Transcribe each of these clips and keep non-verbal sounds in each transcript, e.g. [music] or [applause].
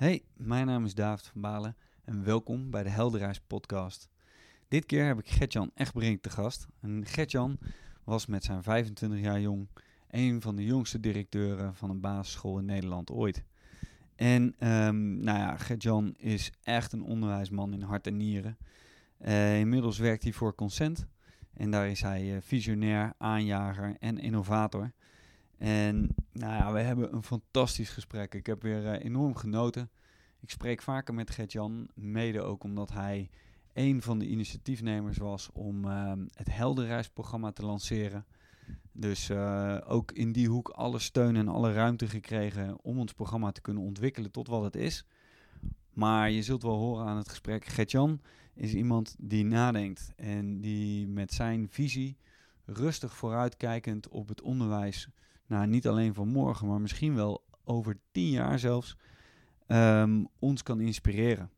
Hey, mijn naam is David van Balen en welkom bij de Helderreis podcast. Dit keer heb ik Gertjan Echtbrink te gast. En Gertjan was met zijn 25 jaar jong een van de jongste directeuren van een basisschool in Nederland ooit. En um, nou ja, Gertjan is echt een onderwijsman in hart en nieren. Uh, inmiddels werkt hij voor Consent en daar is hij uh, visionair, aanjager en innovator. En nou ja, we hebben een fantastisch gesprek. Ik heb weer uh, enorm genoten. Ik spreek vaker met Gert-Jan, mede ook omdat hij een van de initiatiefnemers was om uh, het Helderreisprogramma te lanceren. Dus uh, ook in die hoek alle steun en alle ruimte gekregen om ons programma te kunnen ontwikkelen tot wat het is. Maar je zult wel horen aan het gesprek, Gert-Jan is iemand die nadenkt en die met zijn visie rustig vooruitkijkend op het onderwijs nou, niet alleen van morgen, maar misschien wel over tien jaar zelfs, um, ons kan inspireren.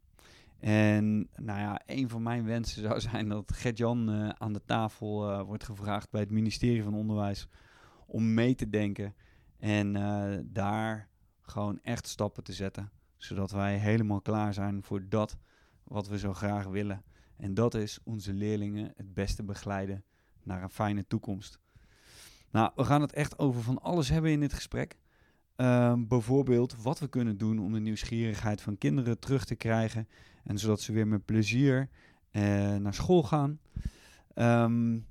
En nou ja, een van mijn wensen zou zijn dat Gert-Jan uh, aan de tafel uh, wordt gevraagd bij het ministerie van Onderwijs om mee te denken en uh, daar gewoon echt stappen te zetten, zodat wij helemaal klaar zijn voor dat wat we zo graag willen. En dat is onze leerlingen het beste begeleiden naar een fijne toekomst. Nou, we gaan het echt over van alles hebben in dit gesprek. Um, bijvoorbeeld wat we kunnen doen om de nieuwsgierigheid van kinderen terug te krijgen. En zodat ze weer met plezier uh, naar school gaan. Um,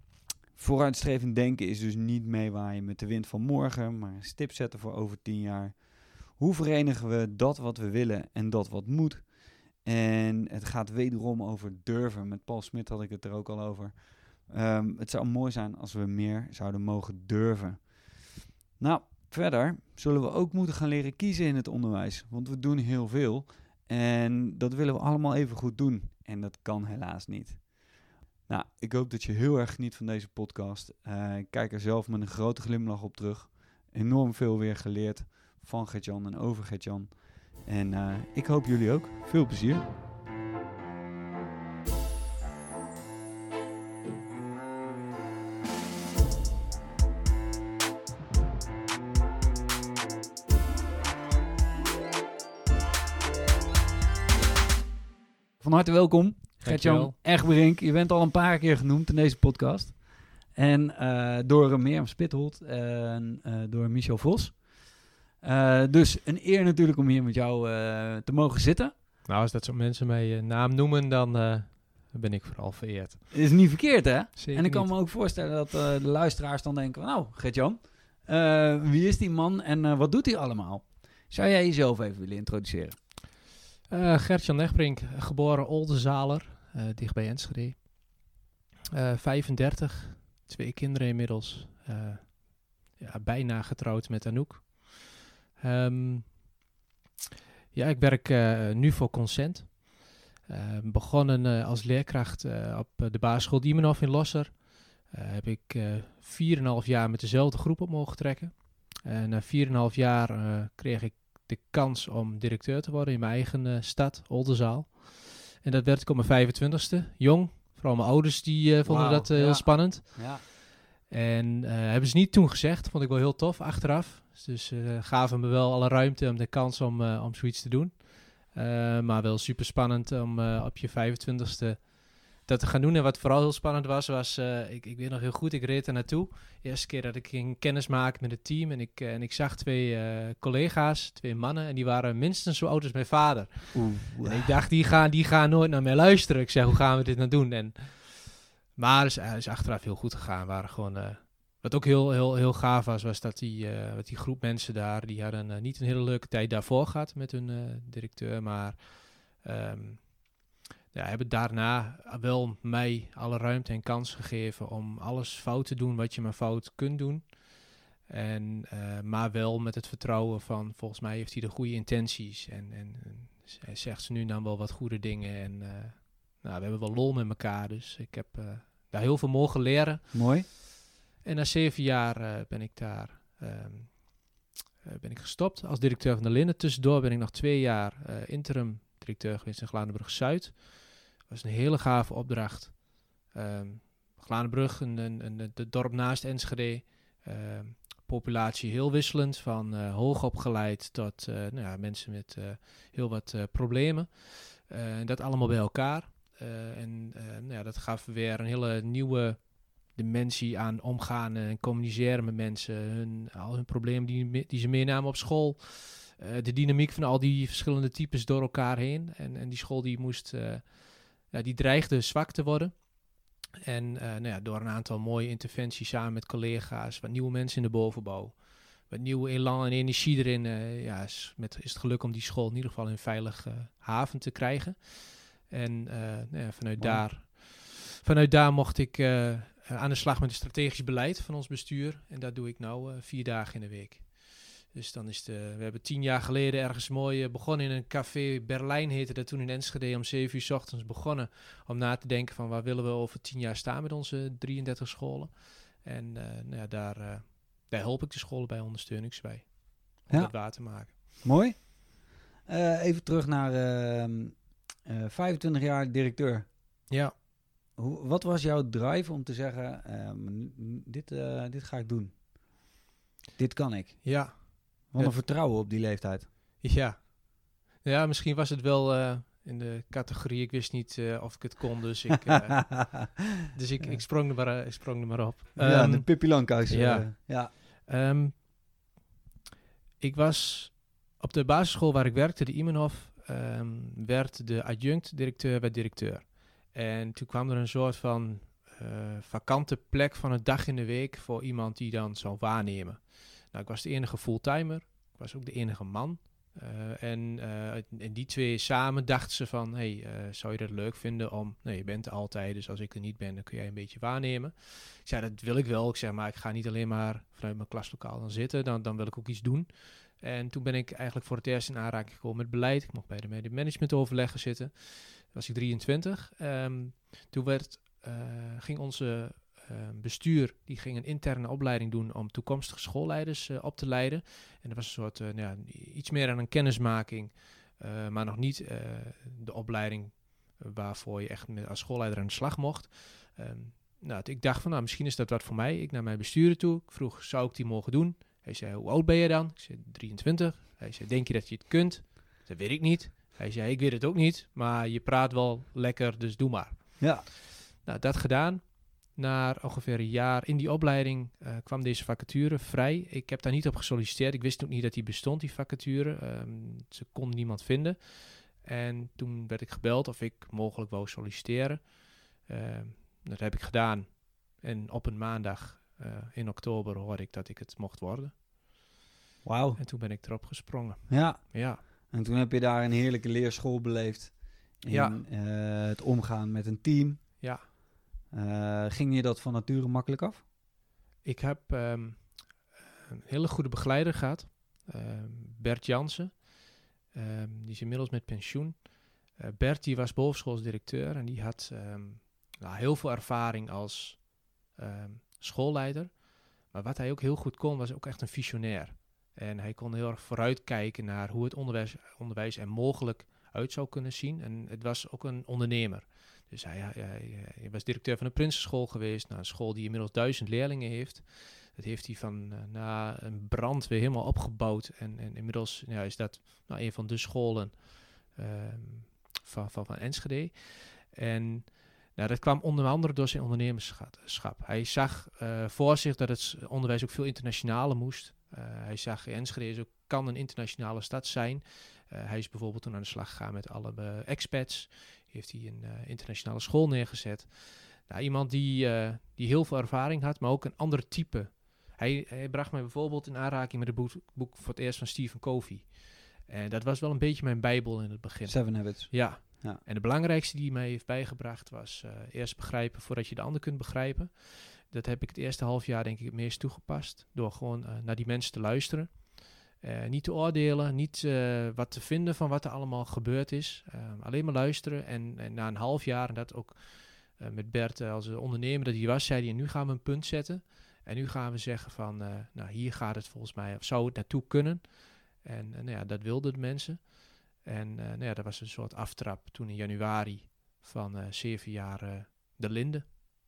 vooruitstrevend denken is dus niet meewaaien met de wind van morgen, maar een stip zetten voor over tien jaar. Hoe verenigen we dat wat we willen en dat wat moet? En het gaat wederom over durven. Met Paul Smit had ik het er ook al over. Um, het zou mooi zijn als we meer zouden mogen durven. Nou, verder zullen we ook moeten gaan leren kiezen in het onderwijs. Want we doen heel veel. En dat willen we allemaal even goed doen. En dat kan helaas niet. Nou, ik hoop dat je heel erg geniet van deze podcast. Ik kijk er zelf met een grote glimlach op terug. Enorm veel weer geleerd van Gertjan en over Gertjan. En uh, ik hoop jullie ook. Veel plezier. Van harte welkom, Gertjan Egberink. Je bent al een paar keer genoemd in deze podcast. En uh, door Mirjam Spitholt en uh, door Michel Vos. Uh, dus een eer natuurlijk om hier met jou te mogen zitten. Nou, als dat soort mensen mij naam noemen, dan ben ik vooral vereerd. Is niet verkeerd, hè? Zeker en ik kan niet. me ook voorstellen dat de luisteraars dan denken: nou, Gertjan, wie is die man en wat doet hij allemaal? Zou jij jezelf even willen introduceren? Uh, Gertjan Egbrink, geboren Oldenzaler, uh, dicht bij Enschede. Uh, 35, twee kinderen inmiddels. ja, bijna getrouwd met Anouk. Um, ja, ik werk nu voor Consent. begonnen als leerkracht op de basisschool Diemenhof in Losser. heb ik 4,5 jaar met dezelfde groep op mogen trekken. na 4,5 jaar kreeg ik de kans om directeur te worden in mijn eigen uh, stad, Oldenzaal. En dat werd ik op mijn 25ste, jong. Vooral mijn ouders die uh, vonden wow, dat ja. heel spannend. Ja. En hebben ze niet toen gezegd, vond ik wel heel tof achteraf. Dus gaven me wel alle ruimte om de kans om, om zoiets te doen. maar wel super spannend om op je 25ste dat te gaan doen. En wat vooral heel spannend was, was, uh, ik, ik weet nog heel goed, ik reed er naartoe. De eerste keer dat ik ging kennis maken met het team. En ik, uh, en ik zag twee uh, collega's, twee mannen. En die waren minstens zo oud als mijn vader. Oeh, en ik dacht, die gaan, die gaan nooit naar mij luisteren. Ik zeg, hoe gaan we dit nou doen? En, maar het is, is achteraf heel goed gegaan. Waren gewoon, wat ook heel, heel, heel gaaf was, was dat die, dat die groep mensen daar... die hadden niet een hele leuke tijd daarvoor gehad met hun directeur, maar... Um, ja, hebben daarna wel mij alle ruimte en kans gegeven om alles fout te doen wat je maar fout kunt doen. En, uh, maar wel met het vertrouwen van, volgens mij heeft hij de goede intenties. En, en, en hij zegt ze nu dan wel wat goede dingen. En uh, nou, we hebben wel lol met elkaar. Dus ik heb uh, daar heel veel mogen leren. Mooi. En na zeven jaar ben ik daar um, ben ik gestopt als directeur van de Linden. Tussendoor ben ik nog twee jaar interim directeur geweest in Gladenburg-Zuid. Dat was een hele gave opdracht. Um, Gladenbrug, een, een, een, het dorp naast Enschede. Um, populatie heel wisselend, van uh, hoogopgeleid tot nou ja, mensen met heel wat problemen. en dat allemaal bij elkaar. en nou ja, dat gaf weer een hele nieuwe dimensie aan omgaan en communiceren met mensen. Hun, al hun problemen die, die ze meenamen op school. de dynamiek van al die verschillende types door elkaar heen. En, en die school die moest, ja, die dreigde zwak te worden. En uh, nou ja, door een aantal mooie interventies samen met collega's, wat nieuwe mensen in de bovenbouw, wat nieuwe elan en energie erin, uh, ja, is, met, is het geluk om die school in ieder geval in een veilige haven te krijgen. En nou ja, vanuit, daar, vanuit daar mocht ik aan de slag met het strategisch beleid van ons bestuur. En dat doe ik nu vier dagen in de week. Dus dan is de, we hebben tien jaar geleden ergens mooi uh, begonnen in een café. Berlijn heette dat toen in Enschede om zeven uur s ochtends begonnen. Om na te denken van waar willen we over tien jaar staan met onze 33 scholen. En uh, nou ja, daar, uh, daar help ik de scholen bij, ondersteunings bij. Om ja. dat waar te maken. Mooi. even terug naar 25 ehm, jaar directeur. Ja. Hoe, wat was jouw drive om te zeggen, ehm, dit, dit ga ik doen? Dit kan ik. Ja, wat een vertrouwen op die leeftijd. Ja. Ja, misschien was het wel uh, in de categorie. Ik wist niet uh, of ik het kon, dus ik, uh, [laughs] dus ik, ik, sprong er maar, ik sprong er maar op. Ja, um, de Pippi Lankhuis. Ja. ja. Um, ik was op de basisschool waar ik werkte, de Imenhof, um, werd de adjunct-directeur bij directeur. En toen kwam er een soort van vakante plek van een dag in de week voor iemand die dan zou waarnemen. Nou, ik was de enige fulltimer. Ik was ook de enige man. En, uh, en die twee samen dachten ze van, hey, uh, zou je dat leuk vinden om, nee, je bent er altijd, dus als ik er niet ben, dan kun jij een beetje waarnemen. Ik zei, dat wil ik wel. Ik zeg, maar ik ga niet alleen maar vanuit mijn klaslokaal dan zitten, dan, dan wil ik ook iets doen. En toen ben ik eigenlijk voor het eerst in aanraking gekomen met beleid. Ik mocht bij de management overleggen zitten. was ik 23. Um, ehm, toen werd, ging onze bestuur die ging een interne opleiding doen om toekomstige schoolleiders uh, op te leiden. En dat was een soort, nou ja, iets meer aan een kennismaking, uh, maar nog niet de opleiding waarvoor je echt met, als schoolleider aan de slag mocht. Um, nou, ik dacht van, nou, misschien is dat wat voor mij. Ik naar mijn bestuurder toe. Ik vroeg, zou ik die mogen doen? Hij zei, hoe oud ben je dan? Ik zei, 23. Hij zei, denk je dat je het kunt? Dat weet ik niet. Hij zei, ik weet het ook niet, maar je praat wel lekker, dus doe maar. Ja. Nou, dat gedaan na ongeveer een jaar in die opleiding uh, kwam deze vacature vrij. Ik heb daar niet op gesolliciteerd. Ik wist ook niet dat die bestond, die vacature. Um, ze kon niemand vinden. En toen werd ik gebeld of ik mogelijk wou solliciteren. Uh, dat heb ik gedaan. En op een maandag uh, in oktober hoorde ik dat ik het mocht worden. Wauw. En toen ben ik erop gesprongen. Ja. Ja. En toen heb je daar een heerlijke leerschool beleefd. In ja. Eh, het omgaan met een team. Uh, ging je dat van nature makkelijk af? Ik heb um, een hele goede begeleider gehad, uh, Bert Jansen. Um, die is inmiddels met pensioen. Uh, Bert die was bovenschoolsdirecteur en die had nou, heel veel ervaring als schoolleider. Maar wat hij ook heel goed kon, was ook echt een visionair. En hij kon heel erg vooruitkijken naar hoe het onderwijs, onderwijs er mogelijk uit zou kunnen zien. En het was ook een ondernemer. Dus hij, hij, was directeur van een prinsenschool geweest. Nou, een school die inmiddels duizend leerlingen heeft. Dat heeft hij van uh, na een brand weer helemaal opgebouwd. En, en inmiddels is dat nou, een van de scholen uh, van, van, Enschede. En nou, dat kwam onder andere door zijn ondernemerschap. Hij zag uh, voor zich dat het onderwijs ook veel internationaler moest. Uh, hij zag Enschede ook, kan een internationale stad zijn. Uh, hij is bijvoorbeeld toen aan de slag gegaan met alle expats heeft hij een uh, internationale school neergezet. Nou, iemand die, die heel veel ervaring had, maar ook een ander type. Hij, hij bracht mij bijvoorbeeld in aanraking met het boek, boek voor het eerst van Stephen Covey. En dat was wel een beetje mijn bijbel in het begin. Seven Habits. Ja. ja. En de belangrijkste die mij heeft bijgebracht was uh, eerst begrijpen voordat je de ander kunt begrijpen. Dat heb ik het eerste half jaar denk ik het meest toegepast. Door gewoon naar die mensen te luisteren. Uh, niet te oordelen, niet uh, wat te vinden van wat er allemaal gebeurd is. Uh, alleen maar luisteren. En, en, na een half jaar, en dat ook met Bert als ondernemer dat hij was, zei hij: Nu gaan we een punt zetten. En nu gaan we zeggen: van nou, hier gaat het volgens mij, of zou het naartoe kunnen. En nou ja, dat wilden de mensen. En nou ja, dat was een soort aftrap toen in januari van zeven jaar de Linde.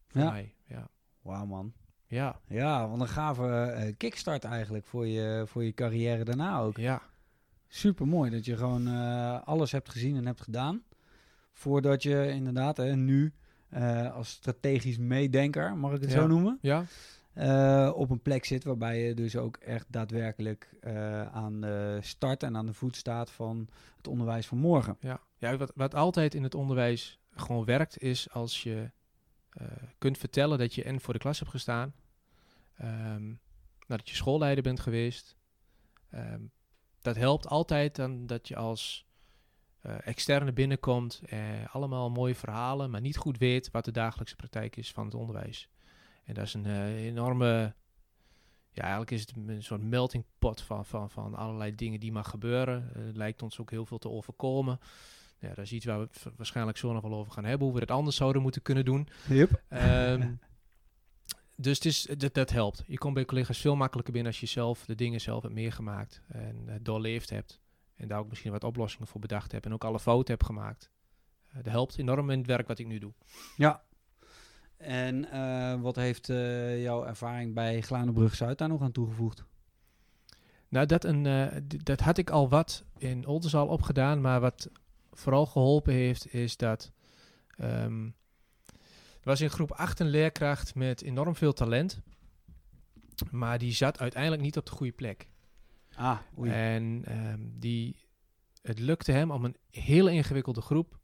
Voor ja. mij. Ja. Wauw, man. Ja, Ja, want een gave eh, kickstart eigenlijk voor je, voor je carrière daarna ook. ja, Super mooi dat je gewoon eh, alles hebt gezien en hebt gedaan. Voordat je inderdaad hè, nu eh, als strategisch meedenker, mag ik het Ja. zo noemen, ja, op een plek zit waarbij je dus ook echt daadwerkelijk aan de start en aan de voet staat van het onderwijs van morgen. ja. ja wat, wat altijd in het onderwijs gewoon werkt, is als je kunt vertellen dat je en voor de klas hebt gestaan, ehm, nou, dat je schoolleider bent geweest. Ehm, dat helpt altijd dan dat je als eh, externe binnenkomt, eh, allemaal mooie verhalen, maar niet goed weet wat de dagelijkse praktijk is van het onderwijs. En dat is een eh, enorme, ja, eigenlijk is het een soort melting pot van, van, van allerlei dingen die mag gebeuren. Eh, het lijkt ons ook heel veel te overkomen. Ja, dat is iets waar we het waarschijnlijk zo nog wel over gaan hebben, hoe we het anders zouden moeten kunnen doen. Yep. Ehm, [laughs] dus het is, dat, dat helpt. Je komt bij collega's veel makkelijker binnen als je zelf de dingen zelf hebt meegemaakt en eh, doorleefd hebt. En daar ook misschien wat oplossingen voor bedacht hebt en ook alle fouten hebt gemaakt. Eh, dat helpt enorm in het werk wat ik nu doe. Ja. En eh, wat heeft eh, jouw ervaring bij Glanenbrug Zuid daar nog aan toegevoegd? Nou, dat, een, eh, dat had ik al wat in Oldenzaal opgedaan, maar wat vooral geholpen heeft, is dat ehm, er was in groep 8 een leerkracht met enorm veel talent, maar die zat uiteindelijk niet op de goede plek. Ah, oei. En ehm, die, het lukte hem om een hele ingewikkelde groep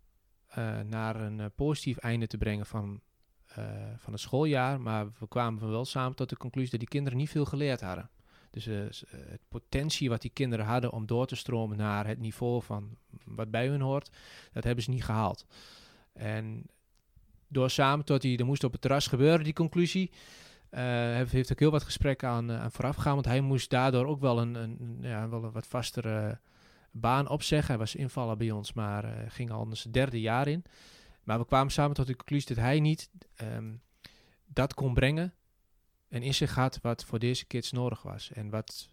eh, naar een eh, positief einde te brengen van, eh, van het schooljaar. Maar we kwamen wel samen tot de conclusie dat die kinderen niet veel geleerd hadden. Dus het potentie wat die kinderen hadden om door te stromen naar het niveau van wat bij hun hoort, dat hebben ze niet gehaald. En door samen tot die, er moest op het terras gebeuren, die conclusie, eh, heeft, heeft ook heel wat gesprekken aan, eh, aan vooraf gegaan. Want hij moest daardoor ook wel een, een, ja, wel een wat vastere baan opzeggen. Hij was invaller bij ons, maar eh, ging al zijn derde jaar in. Maar we kwamen samen tot de conclusie dat hij niet ehm, dat kon brengen en in zich had wat voor deze kids nodig was. En wat,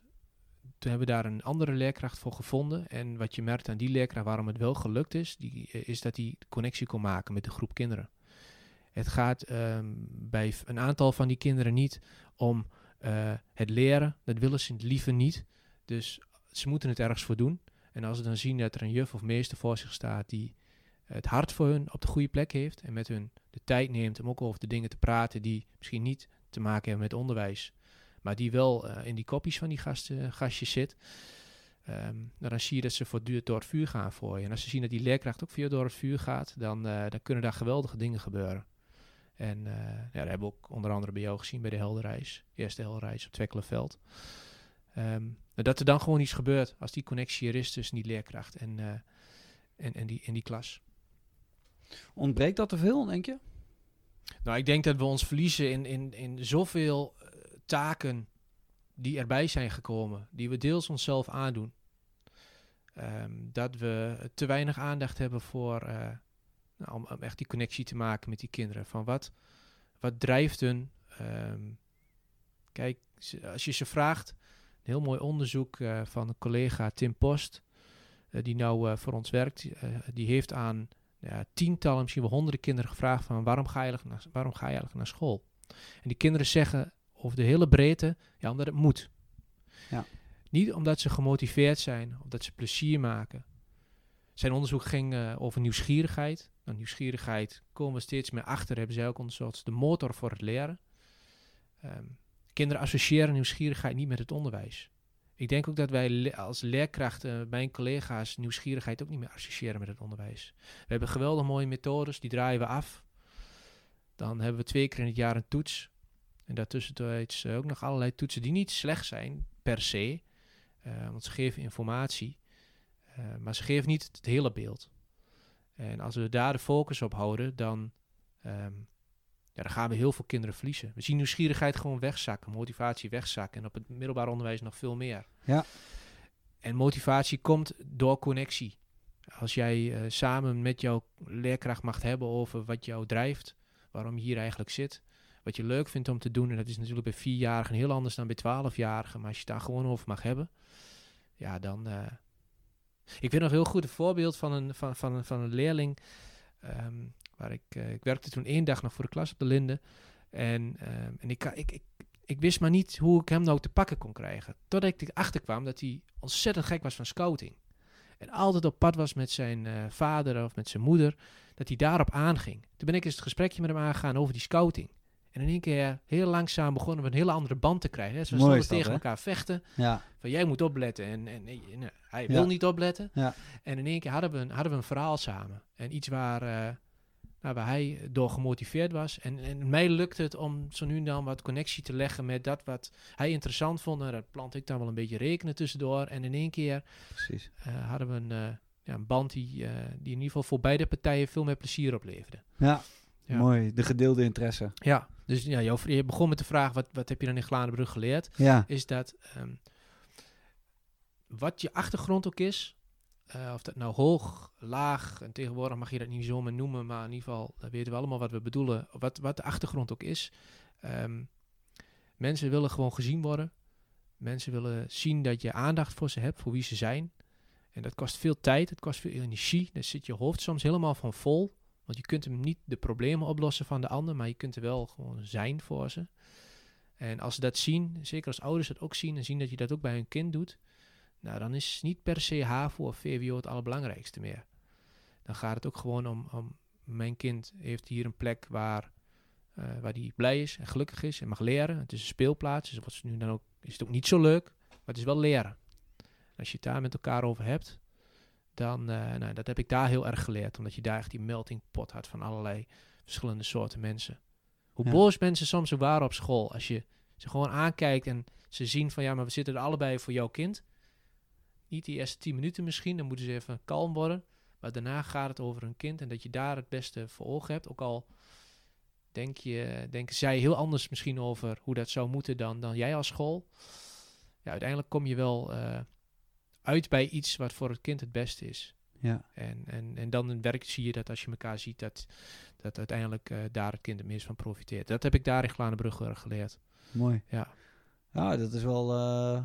toen hebben we daar een andere leerkracht voor gevonden. En wat je merkt aan die leerkracht, waarom het wel gelukt is, die, is dat hij connectie kon maken met de groep kinderen. Het gaat ehm, bij een aantal van die kinderen niet om eh, het leren. Dat willen ze liever niet. Dus ze moeten het ergens voor doen. En als ze dan zien dat er een juf of meester voor zich staat die het hart voor hun op de goede plek heeft en met hun de tijd neemt om ook over de dingen te praten die misschien niet te maken hebben met onderwijs, maar die wel eh, in die kopjes van die gasten, gastjes zit, ehm, nou, dan zie je dat ze voortdurend door het vuur gaan voor je. En als ze zien dat die leerkracht ook via door het vuur gaat, dan, eh, dan kunnen daar geweldige dingen gebeuren. En eh, ja, dat hebben we ook onder andere bij jou gezien bij de Helderreis. Eerste Helderreis op Twekkelenveld. Ehm, nou, dat er dan gewoon iets gebeurt als die connectie er is tussen die leerkracht en, eh, en, en, die, en die klas. Ontbreekt dat te veel, denk je? Nou, ik denk dat we ons verliezen in, in, in zoveel eh, taken die erbij zijn gekomen, die we deels onszelf aandoen. Ehm, dat we te weinig aandacht hebben voor, nou, om, om echt die connectie te maken met die kinderen. Van wat, wat drijft hun? Ehm, kijk, als je ze vraagt, een heel mooi onderzoek eh, van een collega Tim Post, eh, die nou eh, voor ons werkt, die heeft aan ja, tientallen, misschien wel honderden kinderen gevraagd van waarom ga je eigenlijk naar, waarom ga je eigenlijk naar school? En die kinderen zeggen over de hele breedte, ja, omdat het moet. Ja. Niet omdat ze gemotiveerd zijn, omdat ze plezier maken. Zijn onderzoek ging over nieuwsgierigheid. Nou, nieuwsgierigheid komen we steeds meer achter, hebben zij ook onderzocht, de motor voor het leren. Ehm, kinderen associëren nieuwsgierigheid niet met het onderwijs. Ik denk ook dat wij als leerkrachten, mijn collega's, nieuwsgierigheid ook niet meer associëren met het onderwijs. We hebben geweldig mooie methodes, die draaien we af. Dan hebben we twee keer in het jaar een toets. En daartussentijds eh, ook nog allerlei toetsen die niet slecht zijn per se. eh, want ze geven informatie. eh, maar ze geven niet het hele beeld. En als we daar de focus op houden, dan, ehm, ja, dan gaan we heel veel kinderen verliezen. We zien nieuwsgierigheid gewoon wegzakken, motivatie wegzakken. En op het middelbaar onderwijs nog veel meer. Ja. En motivatie komt door connectie. Als jij eh, samen met jouw leerkracht mag hebben over wat jou drijft, waarom je hier eigenlijk zit, wat je leuk vindt om te doen. En dat is natuurlijk bij vierjarigen heel anders dan bij twaalfjarigen. Maar als je het daar gewoon over mag hebben, ja, dan. eh, Ik weet nog heel goed een voorbeeld van een, van, van, van een leerling. ehm, waar ik, eh, ik werkte toen één dag nog voor de klas op de Linde. En, ehm, en ik, ik, ik, ik wist maar niet hoe ik hem nou te pakken kon krijgen. Totdat ik erachter kwam dat hij ontzettend gek was van scouting. En altijd op pad was met zijn eh, vader of met zijn moeder, dat hij daarop aanging. Toen ben ik eens het gesprekje met hem aangegaan over die scouting. En in één keer, heel langzaam, begonnen we een hele andere band te krijgen. Hè. Mooi stonden tegen elkaar vechten. Ja, Van jij moet opletten. En, en, en, en, eh, hij Ja. wil niet opletten. Ja. En in één keer hadden we een, hadden we een verhaal samen. En iets waar, eh, nou, waar hij door gemotiveerd was. En, en mij lukte het om zo nu en dan wat connectie te leggen met dat wat hij interessant vond. En dat plant ik dan wel een beetje rekenen tussendoor. En in één keer precies. eh, hadden we een, ja, een band die, die in ieder geval voor beide partijen veel meer plezier opleverde. Ja, Ja. mooi. De gedeelde interesse. Ja, dus ja, je begon met de vraag, wat, wat heb je dan in Glanenbrug geleerd? Ja, Is dat ehm, wat je achtergrond ook is, eh, of dat nou hoog, laag, en tegenwoordig mag je dat niet zo meer noemen, maar in ieder geval, dan weten we allemaal wat we bedoelen, wat, wat de achtergrond ook is. Ehm, mensen willen gewoon gezien worden. Mensen willen zien dat je aandacht voor ze hebt, voor wie ze zijn. En dat kost veel tijd, het kost veel energie. Daar zit je hoofd soms helemaal van vol. Want je kunt hem niet de problemen oplossen van de ander, maar je kunt er wel gewoon zijn voor ze. En als ze dat zien, zeker als ouders het ook zien en zien dat je dat ook bij hun kind doet, nou dan is niet per se HAVO of VWO het allerbelangrijkste meer. Dan gaat het ook gewoon om, om mijn kind heeft hier een plek waar, eh waar die blij is en gelukkig is en mag leren. Het is een speelplaats, dus wat ze nu dan ook, is het ook niet zo leuk, maar het is wel leren. Als je het daar met elkaar over hebt, dan, eh, nou, dat heb ik daar heel erg geleerd. Omdat je daar echt die melting pot had van allerlei verschillende soorten mensen. Hoe Ja. boos mensen soms ook waren op school. Als je ze gewoon aankijkt en ze zien van ja, maar we zitten er allebei voor jouw kind. Niet die eerste tien minuten misschien, dan moeten ze even kalm worden. Maar daarna gaat het over hun kind en dat je daar het beste voor ogen hebt. Ook al denk je, denken zij heel anders misschien over hoe dat zou moeten dan, dan jij als school. Ja, uiteindelijk kom je wel eh, uit bij iets wat voor het kind het beste is. ja. En, en, en dan in werk zie je dat als je elkaar ziet, dat, dat uiteindelijk eh, daar het kind het meest van profiteert. Dat heb ik daar in Glanenbrug erg geleerd. Mooi. Ja. Ja, dat is wel... eh,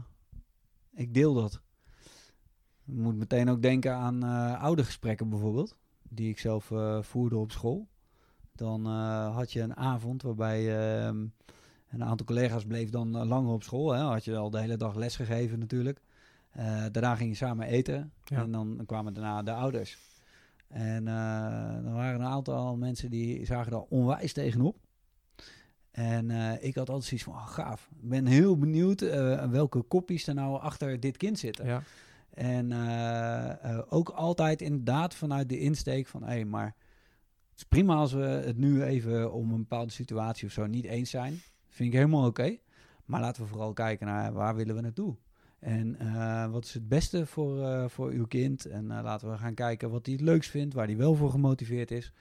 ik deel dat. Ik moet meteen ook denken aan eh oude gesprekken bijvoorbeeld. Die ik zelf eh, voerde op school. Dan eh, had je een avond waarbij ehm, een aantal collega's bleef dan eh, langer op school. Hè. Had je al de hele dag les gegeven natuurlijk. Eh, daarna ging je samen eten. Ja. En dan kwamen daarna de ouders. En eh er waren een aantal mensen die zagen daar onwijs tegenop. En eh, ik had altijd zoiets van, oh, gaaf. Ik ben heel benieuwd welke kopjes er nou achter dit kind zitten. Ja. En ook altijd inderdaad vanuit de insteek van... hé, hey, maar het is prima als we het nu even om een bepaalde situatie of zo niet eens zijn. Vind ik helemaal oké. Maar laten we vooral kijken naar waar willen we naartoe. En eh, wat is het beste voor, eh, voor uw kind? En eh, laten we gaan kijken wat hij het leukst vindt, waar hij wel voor gemotiveerd is.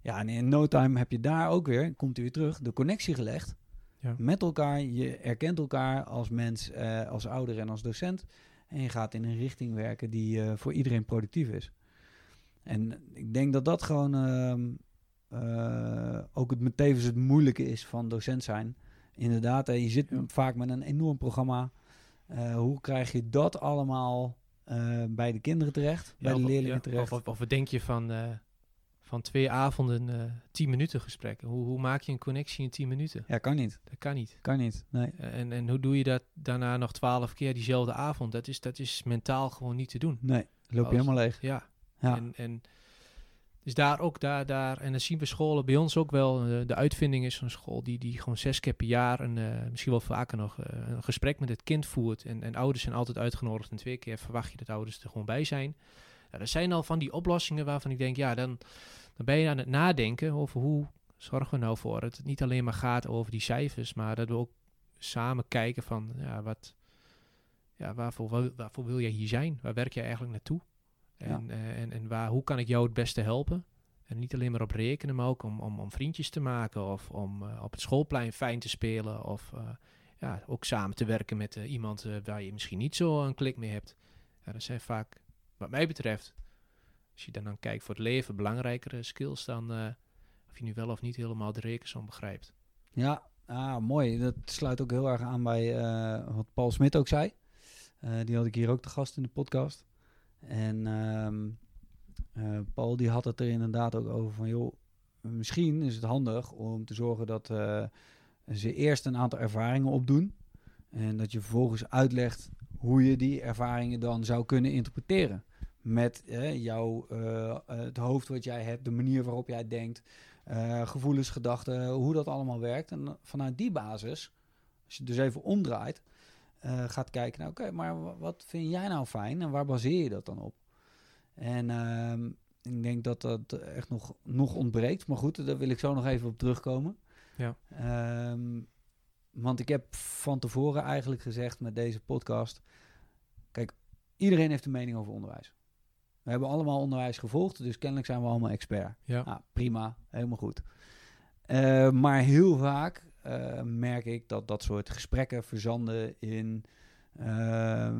Ja, en in no time heb je daar ook weer, komt hij weer terug, de connectie gelegd. Ja. Met elkaar, je erkent elkaar als mens, als ouder en als docent. En je gaat in een richting werken die voor iedereen productief is. En ik denk dat dat gewoon ehm, eh, ook het, tevens het moeilijke is van docent zijn. Inderdaad, je zit Ja. vaak met een enorm programma. Eh, hoe krijg je dat allemaal eh, bij de kinderen terecht, bij de leerlingen ja, terecht? Of, of, wat denk je van, eh, van twee avonden tien minuten gesprekken? Hoe, hoe maak je een connectie in tien minuten? Ja, kan niet. Dat kan niet. Kan niet. Nee. En, en hoe doe je dat daarna nog twaalf keer diezelfde avond? Dat is, dat is mentaal gewoon niet te doen. Nee, loop Als- je helemaal leeg. Ja. Ja. En, en dus daar ook, daar, daar, en dan zien we scholen bij ons ook wel, eh, de uitvinding is zo'n school die, die gewoon zes keer per jaar, een, eh, misschien wel vaker nog, eh, een gesprek met het kind voert. En, en ouders zijn altijd uitgenodigd en twee keer verwacht je dat ouders er gewoon bij zijn. Ja, er zijn al van die oplossingen waarvan ik denk, ja, dan, dan ben je aan het nadenken over hoe zorgen we nou voor dat het niet alleen maar gaat over die cijfers, maar dat we ook samen kijken van, ja, wat, ja, waarvoor, wil- waarvoor wil jij hier zijn? Waar werk jij eigenlijk naartoe? En, eh, en, en waar, hoe kan ik jou het beste helpen? En niet alleen maar op rekenen, maar ook om, om, om vriendjes te maken of om eh, op het schoolplein fijn te spelen. Of eh, ja, ook samen te werken met iemand waar je misschien niet zo een klik mee hebt. Ja, dat zijn vaak, wat mij betreft, als je dan, dan kijkt voor het leven, belangrijkere skills dan of je nu wel of niet helemaal de rekensom begrijpt. Ja, ah, mooi. Dat sluit ook heel erg aan bij wat Paul Smit ook zei. Die had ik hier ook te gast in de podcast. En ehm, eh, Paul die had het er inderdaad ook over van... joh, misschien is het handig om te zorgen dat... eh, ze eerst een aantal ervaringen opdoen. En dat je vervolgens uitlegt hoe je die ervaringen dan zou kunnen interpreteren. Met jouw, eh, het hoofd wat jij hebt, de manier waarop jij denkt, gevoelens, gedachten, hoe dat allemaal werkt. En vanuit die basis, als je dus even omdraait, eh, gaat kijken, nou, oké, maar wa- wat vind jij nou fijn en waar baseer je dat dan op? En ehm, ik denk dat dat echt nog, nog ontbreekt. Maar goed, daar wil ik zo nog even op terugkomen. Ja. Ehm, want ik heb van tevoren eigenlijk gezegd met deze podcast... Kijk, iedereen heeft een mening over onderwijs. We hebben allemaal onderwijs gevolgd, dus kennelijk zijn we allemaal expert. Ja. Nou, prima, helemaal goed. Eh, maar heel vaak eh, merk ik dat dat soort gesprekken verzanden in ehm,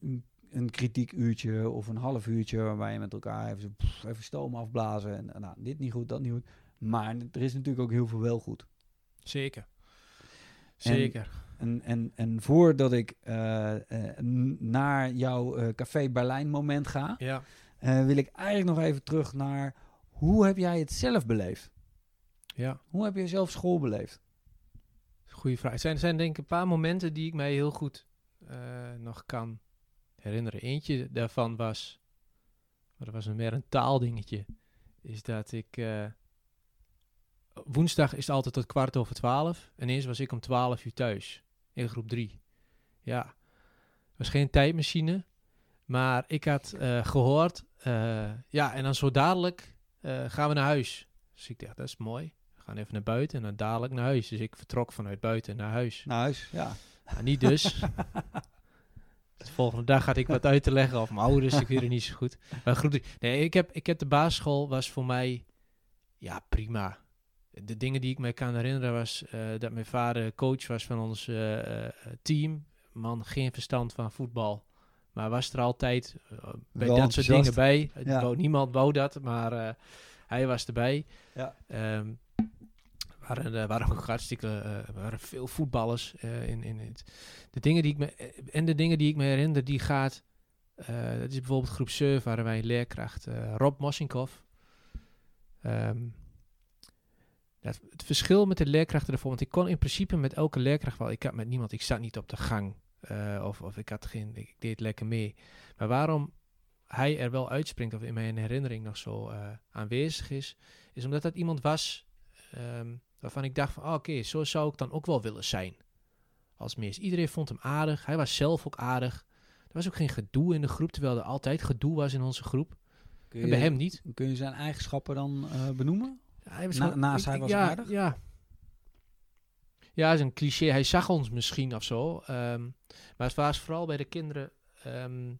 een, een kritiekuurtje of een half uurtje waarbij je met elkaar even, pff, even stoom afblazen. En, nou, dit niet goed, dat niet goed. Maar er is natuurlijk ook heel veel wel goed. Zeker. Zeker. En, en, en voordat ik eh, eh, naar jouw Café Berlijn moment ga, Ja. wil ik eigenlijk nog even terug naar hoe heb jij het zelf beleefd? Ja. Hoe heb je zelf school beleefd? Goeie vraag. Er zijn, zijn denk ik een paar momenten die ik mij heel goed eh, nog kan herinneren. Eentje daarvan was, maar dat was meer een taaldingetje, is dat ik... eh, woensdag is het altijd tot kwart over twaalf. En eerst was ik om twaalf uur thuis, in groep drie. Ja, was geen tijdmachine, maar ik had eh, gehoord, eh, ja, en dan zo dadelijk gaan we naar huis. Dus ik dacht, dat is mooi. Gaan even naar buiten en dan dadelijk naar huis. Dus ik vertrok vanuit buiten naar huis. Naar huis, ja. Nou, niet dus. [laughs] de volgende dag had ik wat uit te leggen of mijn ouders, ik weet het niet zo goed. Maar groep drie. Nee, ik heb, ik heb de basisschool was voor mij, ja, prima. De dingen die ik me kan herinneren was eh, dat mijn vader coach was van ons eh, eh, team. Man, geen verstand van voetbal. Maar was er altijd bij Wel dat soort dingen bij. Ja. niemand wou dat, maar hij was erbij. Ja. Ehm, waren, er waren ook hartstikke eh, waren veel voetballers eh, in, in het. De dingen die ik me en de dingen die ik me herinner, die gaat. dat is bijvoorbeeld groep 7, waren wij leerkracht Rob Mossinkhoff. Ehm, het verschil met de leerkrachten ervoor, want ik kon in principe met elke leerkracht wel. Ik had met niemand, ik zat niet op de gang of, of ik had geen, ik deed lekker mee. Maar waarom hij er wel uitspringt of in mijn herinnering nog zo aanwezig is, is omdat dat iemand was ehm, waarvan ik dacht van, ah, oké, zo zou ik dan ook wel willen zijn als meest. Iedereen vond hem aardig, hij was zelf ook aardig. Er was ook geen gedoe in de groep, terwijl er altijd gedoe was in onze groep. En bij hem niet. Kun je zijn eigenschappen dan eh, benoemen? Hij was Na- gewoon- naast ik- hij was ja, aardig? Ja. Ja, is een cliché. Hij zag ons misschien of zo. ehm, maar het was vooral bij de kinderen ehm,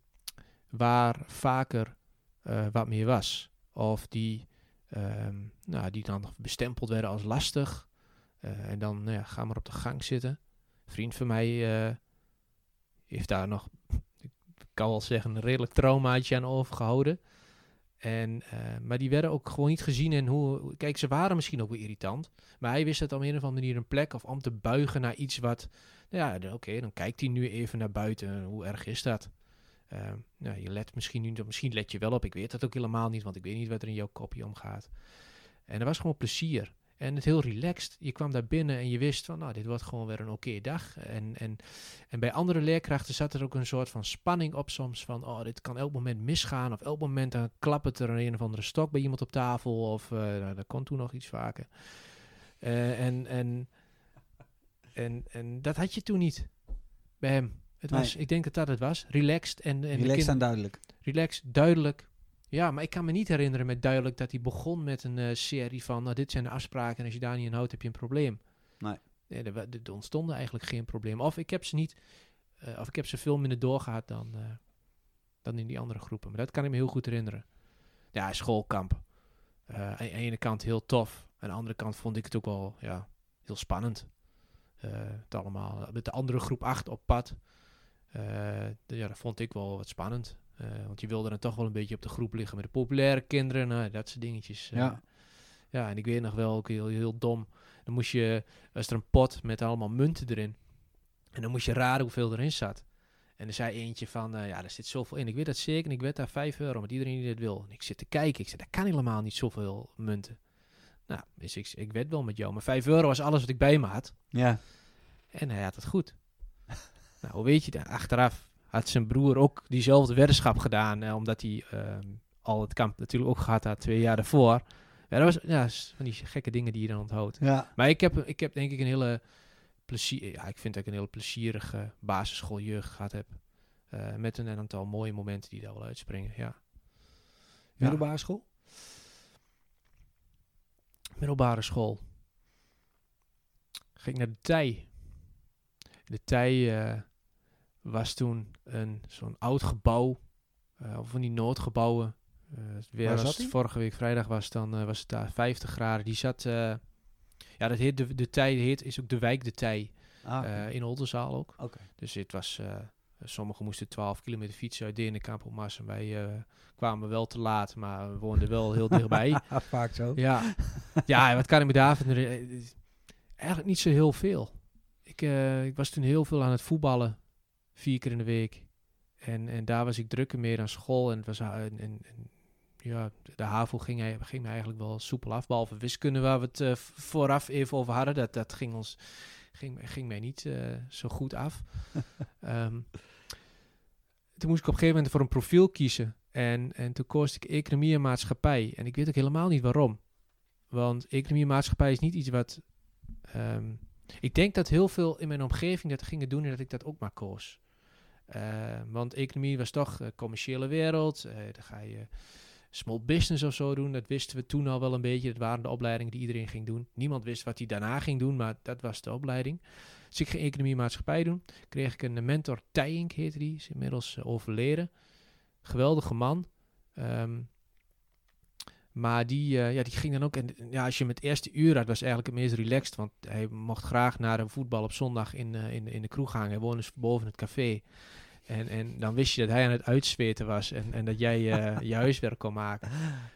waar vaker eh, wat meer was. Of die, ehm, nou, die dan bestempeld werden als lastig. Eh, en dan, nou ja, ga maar op de gang zitten. Een vriend van mij eh, heeft daar nog, ik kan wel zeggen, een redelijk traumaatje aan overgehouden. En, eh, maar die werden ook gewoon niet gezien en hoe... Kijk, ze waren misschien ook wel irritant. Maar hij wist het op een of andere manier een plek of om te buigen naar iets wat... Nou ja, oké, dan kijkt hij nu even naar buiten. Hoe erg is dat? Nou, je let misschien nu... Misschien let je wel op. Ik weet dat ook helemaal niet, want ik weet niet wat er in jouw kopje omgaat. En er was gewoon plezier. En het heel relaxed. Je kwam daar binnen en je wist van, nou, dit wordt gewoon weer een oké dag. En, en, en bij andere leerkrachten zat er ook een soort van spanning op soms. Van, oh, dit kan elk moment misgaan. Of elk moment dan klappert er een of andere stok bij iemand op tafel. Of eh, nou, dat kon toen nog iets vaker. Eh, en, en, en, en dat had je toen niet bij hem. Het was, Nee. Ik denk dat dat het was. Relaxed en, en Relaxed en duidelijk. relaxed, duidelijk. Ja, maar ik kan me niet herinneren met duidelijk dat hij begon met een eh, serie van, nou, dit zijn de afspraken en als je daar niet aan houdt, heb je een probleem. Nee. Nee, er, er ontstonden eigenlijk geen probleem. Of ik heb ze niet, eh, of ik heb ze veel minder doorgehad dan, eh, dan in die andere groepen. Maar dat kan ik me heel goed herinneren. Ja, schoolkamp. Aan de ene kant heel tof, aan de andere kant vond ik het ook wel, ja, heel spannend. Het allemaal, met de andere groep 8 op pad. Eh, ja, dat vond ik wel wat spannend. Eh, want je wilde dan toch wel een beetje op de groep liggen met de populaire kinderen. Nou, dat soort dingetjes. eh. Ja. ja, en ik weet nog wel, ook heel, heel dom. Dan moest je, was er een pot met allemaal munten erin. En dan moest je raden hoeveel erin zat. En er zei eentje van, ja, er zit zoveel in. Ik weet dat zeker en ik weet daar 5 euro, met iedereen die dit wil. En ik zit te kijken. Ik zei, dat kan helemaal niet zoveel munten. Nou, dus ik, ik werd wel met jou. Maar 5 euro was alles wat ik bij me had. Ja. En hij had het goed. Nou, hoe weet je dat? Achteraf had zijn broer ook diezelfde weddenschap gedaan. eh, omdat hij ehm, al het kamp natuurlijk ook gehad had twee jaar daarvoor. Ja, dat was ja, van die gekke dingen die je dan onthoudt. Ja. Maar ik heb, ik heb denk ik een hele plezier... Ja, ik vind dat ik een hele plezierige basisschooljeugd gehad heb. Eh, met een aantal mooie momenten die daar wel uitspringen, ja. Ja. Middelbare school? middelbare school. Ging naar de Tij. De Tij eh, was toen een zo'n oud gebouw, eh, of van die noodgebouwen. Eh, weer Waar was vorige week vrijdag was, dan eh, was het daar 50 graden. Die zat, ja, dat heet de, de Tij, heet, is ook de wijk de Tij, Ah, in Oldenzaal ook. Oké. Dus het was, sommigen moesten 12 kilometer fietsen uit Denenkamp op Mars. En wij kwamen wel te laat, maar we woonden wel heel dichtbij. [laughs] Vaak zo. Ja, ja wat kan ik me daarvan... Eigenlijk niet zo heel veel. Ik, ik was toen heel veel aan het voetballen. Vier keer in de week. En, en daar was ik drukker meer aan school. En, het was, eh, en, en, en ja, de HAVO ging, ging me eigenlijk wel soepel af. Behalve wiskunde waar we het eh, vooraf even over hadden. Dat, dat ging, ons, ging, ging mij niet eh, zo goed af. [laughs] Ehm, toen moest ik op een gegeven moment voor een profiel kiezen. En, en toen koos ik economie en maatschappij. En ik weet ook helemaal niet waarom. Want economie en maatschappij is niet iets wat... ehm, ik denk dat heel veel in mijn omgeving dat gingen doen en dat ik dat ook maar koos. Eh, want economie was toch eh, commerciële wereld. eh dan ga je small business of zo doen. Dat wisten we toen al wel een beetje. Dat waren de opleidingen die iedereen ging doen. Niemand wist wat hij daarna ging doen, maar dat was de opleiding. Dus ik ging economie maatschappij doen. Kreeg ik een mentor, Tijink heette die. Is inmiddels overleden. Geweldige man. Ehm, maar die, ja, die ging dan ook. En ja, als je hem het eerste uur had, was eigenlijk het meest relaxed. Want hij mocht graag naar een voetbal op zondag in, in, in de kroeg hangen. Hij woonde dus boven het café. En, en dan wist je dat hij aan het uitzweten was. En, en dat jij eh, [laughs] je huiswerk kon maken.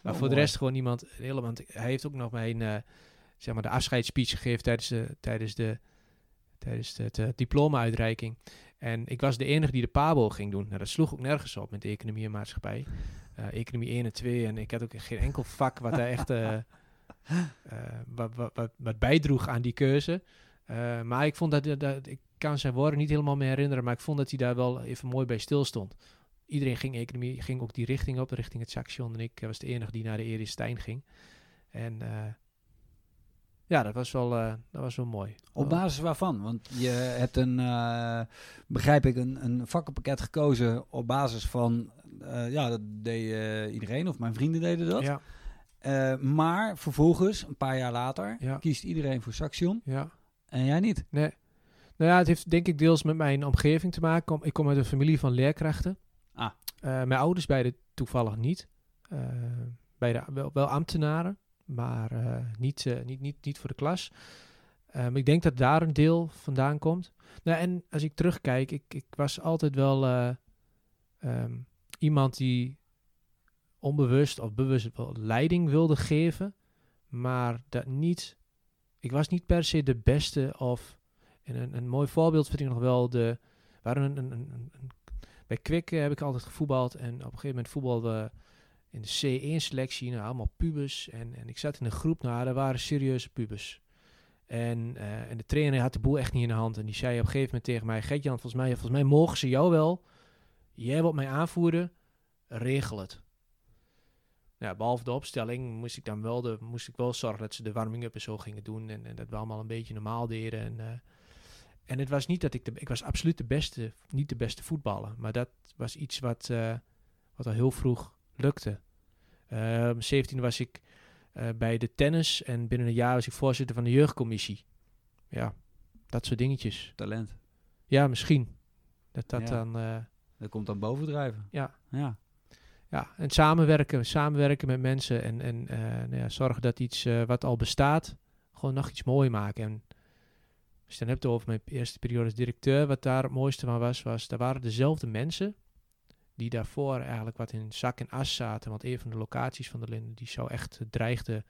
Maar Oh, voor de rest gewoon niemand. Hele, want hij heeft ook nog mijn eh, zeg maar de afscheidsspeech gegeven tijdens de, tijdens de, tijdens de, de diploma-uitreiking. En ik was de enige die de PABO ging doen. Nou, dat sloeg ook nergens op met de economie en maatschappij. Eh, economie 1 en 2. En ik had ook geen enkel vak wat daar echt eh, [laughs] eh, wat, wat, wat, wat bijdroeg aan die keuze. Eh, maar ik vond dat, dat, dat- ik kan zijn woorden niet helemaal meer herinneren, maar ik vond dat hij daar wel even mooi bij stil stond. Iedereen ging economie, ging ook die richting op, richting het Saxion. En ik was de enige die naar de Eris Stijn ging. En eh, ja, dat was wel, eh, dat was wel mooi. Op basis waarvan? Want je hebt een, eh, begrijp ik, een, een vakkenpakket gekozen op basis van, eh, ja, dat deed eh, iedereen, of mijn vrienden deden dat. Ja, Eh, maar vervolgens, een paar jaar later, Ja. kiest iedereen voor Saxion ja. en jij niet. Nee. Nou ja, het heeft denk ik deels met mijn omgeving te maken. Kom- Ik kom uit een familie van leerkrachten. Ah. Eh, mijn ouders beide toevallig niet. Eh beide wel, wel ambtenaren, maar eh, niet, niet, niet, niet voor de klas. Maar ik denk dat daar een deel vandaan komt. Nou, en als ik terugkijk, ik, ik was altijd wel eh, ehm, iemand die onbewust of bewust wel leiding wilde geven, maar dat niet. Ik was niet per se de beste of. En een, mooi voorbeeld vind ik nog wel de. waren een, een, bij Kwik eh, heb ik altijd gevoetbald en op een gegeven moment voetbalden in de C1-selectie, nou, allemaal pubers. En, en ik zat in een groep, nou, daar waren serieuze pubers. En, eh, en de trainer had de boel echt niet in de hand. En die zei op een gegeven moment tegen mij: Gert-Jan, volgens mij, volgens mij mogen ze jou wel. Jij wilt mij aanvoeren, regel het. Ja, behalve de opstelling moest ik dan wel, de, moest ik wel zorgen dat ze de warming-up en zo gingen doen. En, en dat we allemaal een beetje normaal deden. En, eh, en het was niet dat ik de, ik was absoluut de beste, niet de beste voetballer. Maar dat was iets wat, eh, wat al heel vroeg lukte. Ehm 17 was ik eh, bij de tennis en binnen een jaar was ik voorzitter van de jeugdcommissie. Ja, dat soort dingetjes. Talent. Ja, misschien. Dat dat Ja. dan... eh, Dat komt dan bovendrijven. Ja. Ja. Ja, en samenwerken, samenwerken met mensen en, en nou ja, zorgen dat iets wat al bestaat, gewoon nog iets mooi maken. En als je het dan hebt over mijn eerste periode als directeur, wat daar het mooiste van was, was, daar waren dezelfde mensen die daarvoor eigenlijk wat in zak en as zaten. Want een van de locaties van de Linden, die zou echt dreigde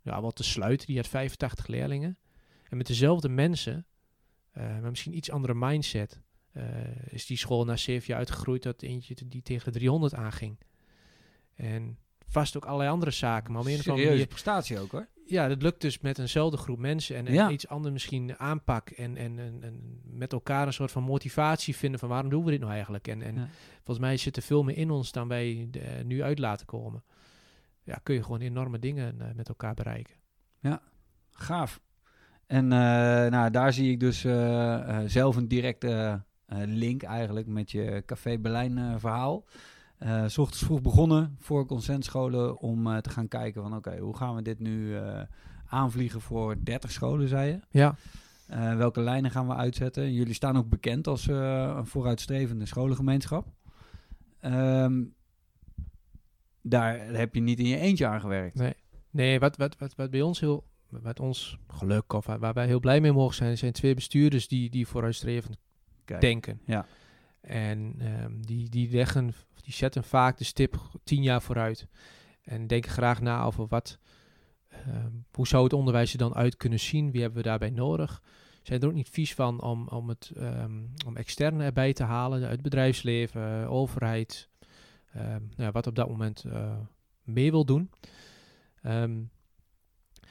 ja, wat te sluiten. Die had 85 leerlingen. En met dezelfde mensen, eh, maar misschien iets andere mindset, eh, is die school na zeven jaar uitgegroeid tot eentje die tegen de 300 aanging. En vast ook allerlei andere zaken. Maar om een of andere manier... prestatie ook hoor. Ja, dat lukt dus met eenzelfde groep mensen en, en Ja. iets anders misschien aanpak en, en, en, en met elkaar een soort van motivatie vinden van waarom doen we dit nou eigenlijk? En, en Ja. volgens mij zit er veel meer in ons dan wij eh, nu uit laten komen. Ja, kun je gewoon enorme dingen eh, met elkaar bereiken. Gaaf. En eh, nou, daar zie ik dus zelf een directe link eigenlijk met je Café Berlijn verhaal. S ochtends vroeg begonnen voor consentscholen om eh, te gaan kijken van oké, hoe gaan we dit nu eh, aanvliegen voor 30 scholen, zei je? Ja, welke lijnen gaan we uitzetten? Jullie staan ook bekend als een vooruitstrevende scholengemeenschap. Ehm, daar heb je niet in je eentje aan gewerkt. nee. Nee, wat, wat, wat, wat bij ons heel, wat ons geluk of waar, waar wij heel blij mee mogen zijn, zijn twee bestuurders die, die vooruitstrevend Kijk, denken. Ja. En ehm, die, die leggen, die zetten vaak de stip tien jaar vooruit. En denken graag na over wat, ehm, hoe zou het onderwijs er dan uit kunnen zien? Wie hebben we daarbij nodig? Zijn er ook niet vies van om, om, het, ehm, om externe erbij te halen uit bedrijfsleven, overheid, nou ja, wat op dat moment eh, mee wil doen.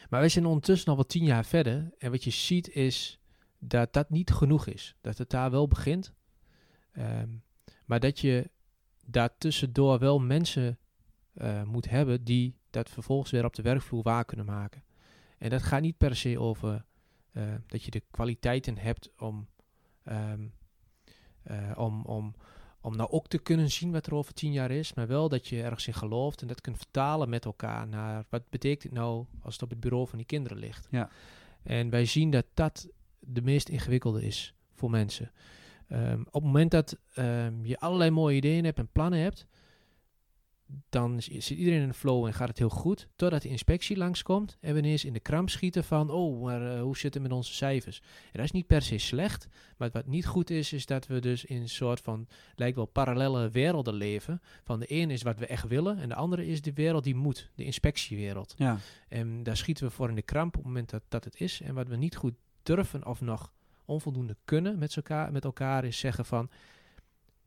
Maar wij zijn ondertussen al wel tien jaar verder. En wat je ziet is dat dat niet genoeg is. Dat het daar wel begint. Ehm, maar dat je daartussendoor wel mensen eh, moet hebben die dat vervolgens weer op de werkvloer waar kunnen maken. En dat gaat niet per se over eh, dat je de kwaliteiten hebt om, ehm, eh, om, om, om nou ook te kunnen zien wat er over tien jaar is, maar wel dat je ergens in gelooft en dat kunt vertalen met elkaar naar wat betekent het nou als het op het bureau van die kinderen ligt. Ja. En wij zien dat dat de meest ingewikkelde is voor mensen. Ehm, op het moment dat ehm, je allerlei mooie ideeën hebt en plannen hebt, dan zit iedereen in de flow en gaat het heel goed. Totdat de inspectie langskomt en we ineens in de kramp schieten van, oh, maar eh, hoe zit het met onze cijfers? En dat is niet per se slecht, maar wat niet goed is, is dat we dus in een soort van, lijkt wel parallele werelden leven. Van de ene is wat we echt willen en de andere is de wereld die moet, de inspectiewereld. Ja, En daar schieten we voor in de kramp op het moment dat, dat het is. En wat we niet goed durven of nog onvoldoende kunnen met elkaar, met elkaar is zeggen van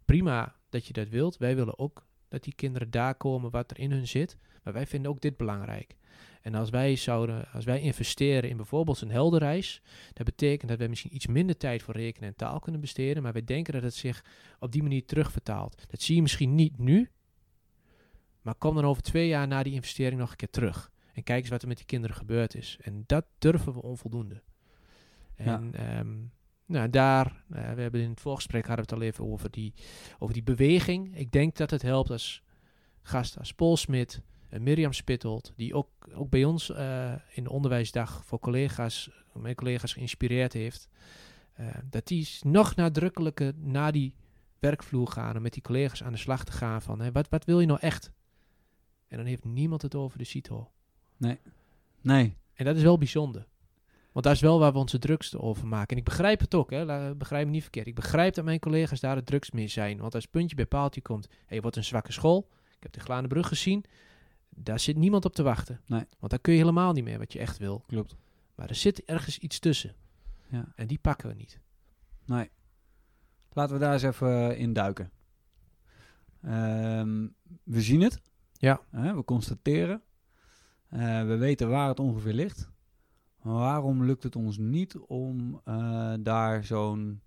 prima dat je dat wilt. Wij willen ook dat die kinderen daar komen wat er in hun zit. Maar wij vinden ook dit belangrijk. En als wij zouden, als wij investeren in bijvoorbeeld een helderreis, dat betekent dat wij misschien iets minder tijd voor rekenen en taal kunnen besteden. Maar wij denken dat het zich op die manier terugvertaalt. Dat zie je misschien niet nu, maar kom dan over twee jaar na die investering nog een keer terug. En kijk eens wat er met die kinderen gebeurd is. En dat durven we onvoldoende. En ehm, nou, daar, eh, we hebben in het voorgesprek hadden we het al even over die, over die beweging. Ik denk dat het helpt als gasten als Paul Smit en Mirjam Spittold, die ook, ook bij ons eh, in de onderwijsdag voor collega's, mijn collega's geïnspireerd heeft. eh, dat die nog nadrukkelijker naar die werkvloer gaan en met die collega's aan de slag te gaan van hè, wat, wat wil je nou echt? En dan heeft niemand het over de CITO. nee. En dat is wel bijzonder. Want dat is wel waar we onze drukste over maken. En ik begrijp het ook, hè. Begrijp me niet verkeerd. Ik begrijp dat mijn collega's daar het drukst mee zijn. Want als puntje bij paaltje komt, hey, je wordt een zwakke school. Ik heb de Glanenbrug gezien. Daar zit niemand op te wachten. Nee. Want daar kun je helemaal niet meer wat je echt wil. Klopt. Maar er zit ergens iets tussen. Ja. En die pakken we niet. Nee. Laten we daar eens even eh, in duiken. Ehm, we zien het. Ja. We constateren. Eh, we weten waar het ongeveer ligt. Waarom lukt het ons niet om eh, daar zo'n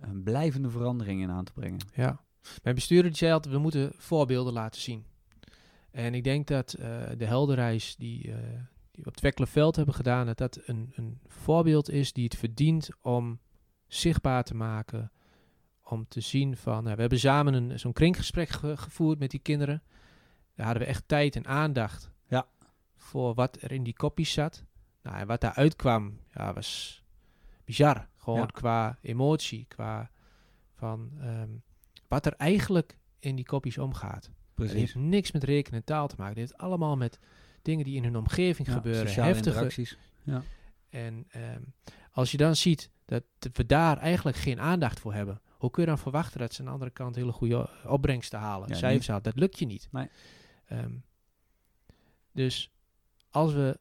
eh, blijvende verandering in aan te brengen? Ja. Mijn bestuurder zei altijd, we moeten voorbeelden laten zien. En ik denk dat eh, de helderreis die, die we op het Wekkelenveld hebben gedaan, dat dat een, een voorbeeld is die het verdient om zichtbaar te maken. Om te zien van, nou, we hebben samen een, zo'n kringgesprek ge- gevoerd met die kinderen. Daar hadden we echt tijd en aandacht Ja. voor wat er in die kopjes zat. Nou, en wat daaruit kwam, ja, was bizar. Gewoon Ja. qua emotie, qua van ehm, wat er eigenlijk in die kopjes omgaat. Het Precies. heeft niks met rekenen en taal te maken. Het heeft allemaal met dingen die in hun omgeving Ja, gebeuren. Heftige. interacties. En ehm, als je dan ziet dat we daar eigenlijk geen aandacht voor hebben, hoe kun je dan verwachten dat ze aan de andere kant hele goede opbrengsten halen? Ja, cijfers halen? Dat lukt je niet. Nee. Ehm, dus als we.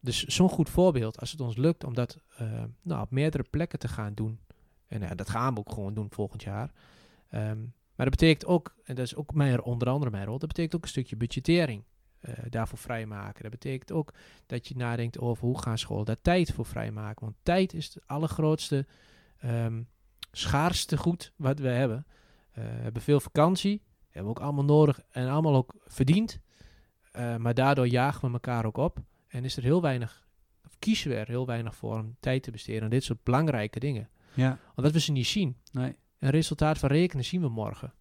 Dus zo'n goed voorbeeld, als het ons lukt om dat ehm, nou, op meerdere plekken te gaan doen. En ja, dat gaan we ook gewoon doen volgend jaar. Ehm, maar dat betekent ook, en dat is ook mijn, onder andere mijn rol, dat betekent ook een stukje budgettering. eh, daarvoor vrijmaken. Dat betekent ook dat je nadenkt over hoe gaan scholen daar tijd voor vrijmaken. Want tijd is het allergrootste, ehm, schaarste goed wat we hebben. Eh, we hebben veel vakantie, hebben we ook allemaal nodig en allemaal ook verdiend. Eh, maar daardoor jagen we elkaar ook op. En is er heel weinig, of kiezen we er heel weinig voor om tijd te besteden aan dit soort belangrijke dingen. Ja, Omdat we ze niet zien. nee. Een resultaat van rekenen zien we morgen.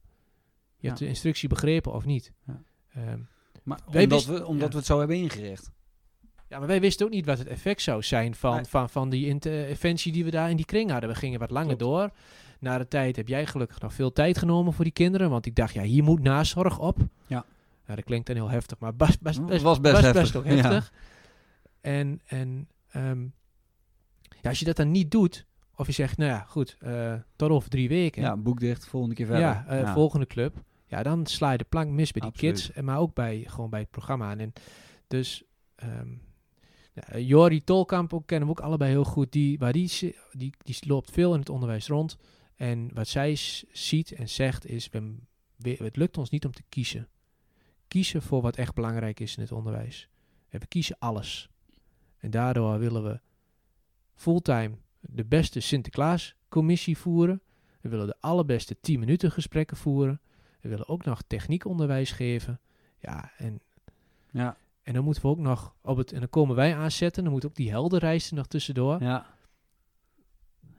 Je hebt de instructie begrepen of niet. Ja. Ehm, Maar omdat, wisten- we, omdat ja. we het zo hebben ingericht. ja, maar wij wisten ook niet wat het effect zou zijn van, Nee. van, van die interventie die we daar in die kring hadden. We gingen wat langer Klopt. door. Na de tijd heb jij gelukkig nog veel tijd genomen voor die kinderen. Want ik dacht, ja, hier moet nazorg op. Ja. Nou, dat klinkt dan heel heftig, maar best, best, was best heftig, ook ja. En, en ehm, ja, als je dat dan niet doet, of je zegt, nou ja, goed, eh, tot over drie weken. Ja, boek dicht, volgende keer verder. Ja, eh, volgende club. Ja, dan sla je de plank mis bij die Absoluut. kids. En maar ook bij, gewoon bij het programma. En dus ehm ja, Jori Tolkamp ook, kennen we ook allebei heel goed. Die, waar die, die, die loopt veel in het onderwijs rond. En wat zij ziet en zegt is, we, we- het lukt ons niet om te kiezen. Kiezen voor wat echt belangrijk is in het onderwijs. En we kiezen alles. En daardoor willen we fulltime de beste Sinterklaas-commissie voeren. We willen de allerbeste 10 minuten gesprekken voeren. We willen ook nog techniekonderwijs geven. Ja, en, Ja, en dan moeten we ook nog op het. En dan komen wij aanzetten. Dan moet ook die heldenreis er nog tussendoor. ja.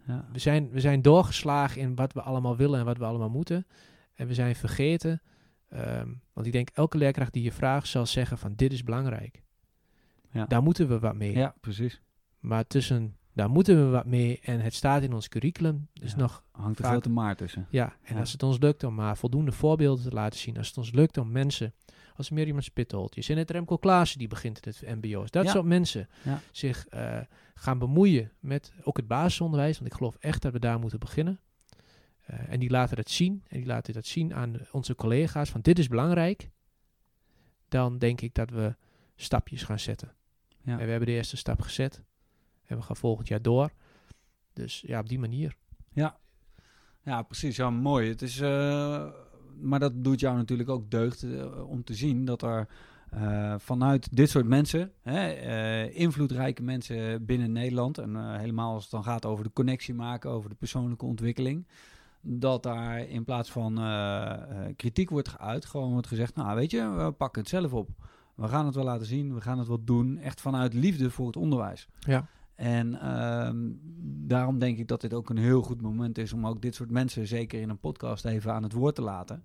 Ja, We, zijn, we zijn doorgeslagen in wat we allemaal willen en wat we allemaal moeten. En we zijn vergeten. ehm, want ik denk elke leerkracht die je vraagt zal zeggen van dit is belangrijk. Ja. Daar moeten we wat mee. ja precies. Maar tussen daar moeten we wat mee en het staat in ons curriculum. Dus Ja. nog Hangt er Vaak- grote maar tussen. Ja, en Ja. als het ons lukt om maar voldoende voorbeelden te laten zien, als het ons lukt om mensen als Miriam Spitholtjes en het Remco Klaassen die begint in het MBO's, dat Ja. soort mensen zich eh, gaan bemoeien met ook het basisonderwijs, want ik geloof echt dat we daar moeten beginnen. Eh, en die laten dat zien en die laten dat zien aan onze collega's van dit is belangrijk. Dan denk ik dat we stapjes gaan zetten. Ja. En we hebben de eerste stap gezet en we gaan volgend jaar door. Dus ja, op die manier. Ja, precies. Ja, mooi. Het is, eh, maar dat doet jou natuurlijk ook deugd eh, om te zien dat er eh, vanuit dit soort mensen, hè, invloedrijke mensen binnen Nederland, en helemaal als het dan gaat over de connectie maken, over de persoonlijke ontwikkeling, dat daar in plaats van kritiek wordt geuit, gewoon wordt gezegd, nou weet je, we pakken het zelf op. We gaan het wel laten zien, we gaan het wel doen, echt vanuit liefde voor het onderwijs. Ja. En ehm, daarom denk ik dat dit ook een heel goed moment is om ook dit soort mensen, zeker in een podcast, even aan het woord te laten.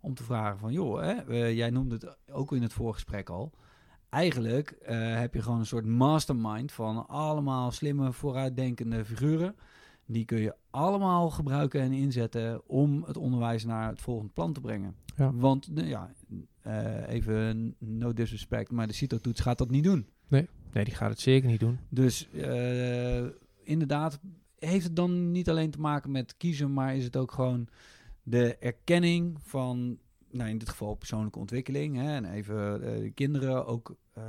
Om te vragen van, joh, hè, eh, jij noemde het ook in het voorgesprek al. Eigenlijk eh, heb je gewoon een soort mastermind van allemaal slimme, vooruitdenkende figuren. Die kun je allemaal gebruiken en inzetten om het onderwijs naar het volgende plan te brengen. Ja. Want, nou ja, eh, even no disrespect, maar de CITO-toets gaat dat niet doen. Nee, die gaat het zeker niet doen. Dus eh, inderdaad, heeft het dan niet alleen te maken met kiezen, maar is het ook gewoon de erkenning van, nou in dit geval persoonlijke ontwikkeling. Hè, en even de kinderen ook eh,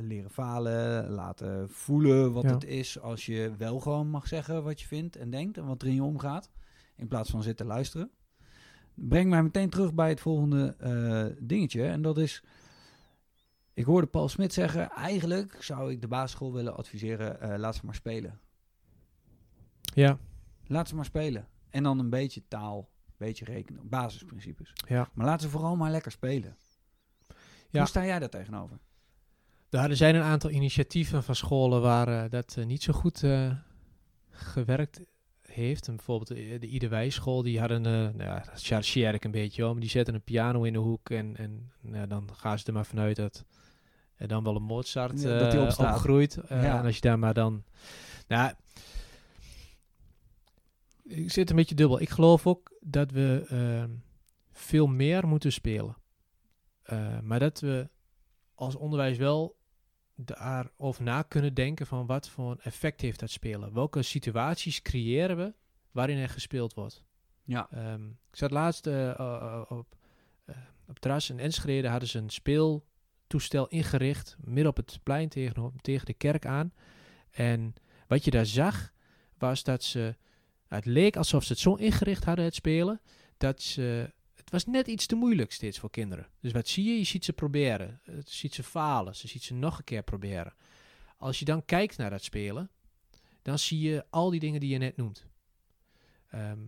leren falen, laten voelen wat Ja. het is als je wel gewoon mag zeggen wat je vindt en denkt en wat er in je omgaat. In plaats van zitten luisteren. Breng mij meteen terug bij het volgende eh, dingetje. En dat is. Ik hoorde Paul Smit zeggen: eigenlijk zou ik de basisschool willen adviseren: laat ze maar spelen. Ja, Laat ze maar spelen. En dan een beetje taal, beetje rekenen, basisprincipes. ja. Maar laat ze vooral maar lekker spelen. Ja. Hoe sta jij daar tegenover? Daar er zijn een aantal initiatieven van scholen waar eh, dat eh, niet zo goed eh, gewerkt heeft. En bijvoorbeeld de, de Iederwijsschool, die hadden, nou ja, dat chargeer ik een beetje om, die zetten een piano in de hoek en, en nou, dan gaan ze er maar vanuit dat er dan wel een Mozart Ja, dat die opgroeit. Ja. En als je daar maar dan... Nou, ik zit een beetje dubbel. Ik geloof ook dat we ehm, veel meer moeten spelen. Eh, maar dat we als onderwijs wel daarover na kunnen denken van wat voor effect heeft dat spelen. Welke situaties creëren we waarin er gespeeld wordt. Ja. Ehm, ik zat laatst eh, eh, op, op terras in Enschede, hadden ze een speeltoestel ingericht, midden op het plein tegen, tegen de kerk aan. En wat je daar zag, was dat ze, het leek alsof ze het zo ingericht hadden, het spelen, dat ze, het was net iets te moeilijk steeds voor kinderen. Dus wat zie je? Je ziet ze proberen. Je ziet ze falen. Ze ziet ze nog een keer proberen. Als je dan kijkt naar dat spelen, dan zie je al die dingen die je net noemt. Ehm,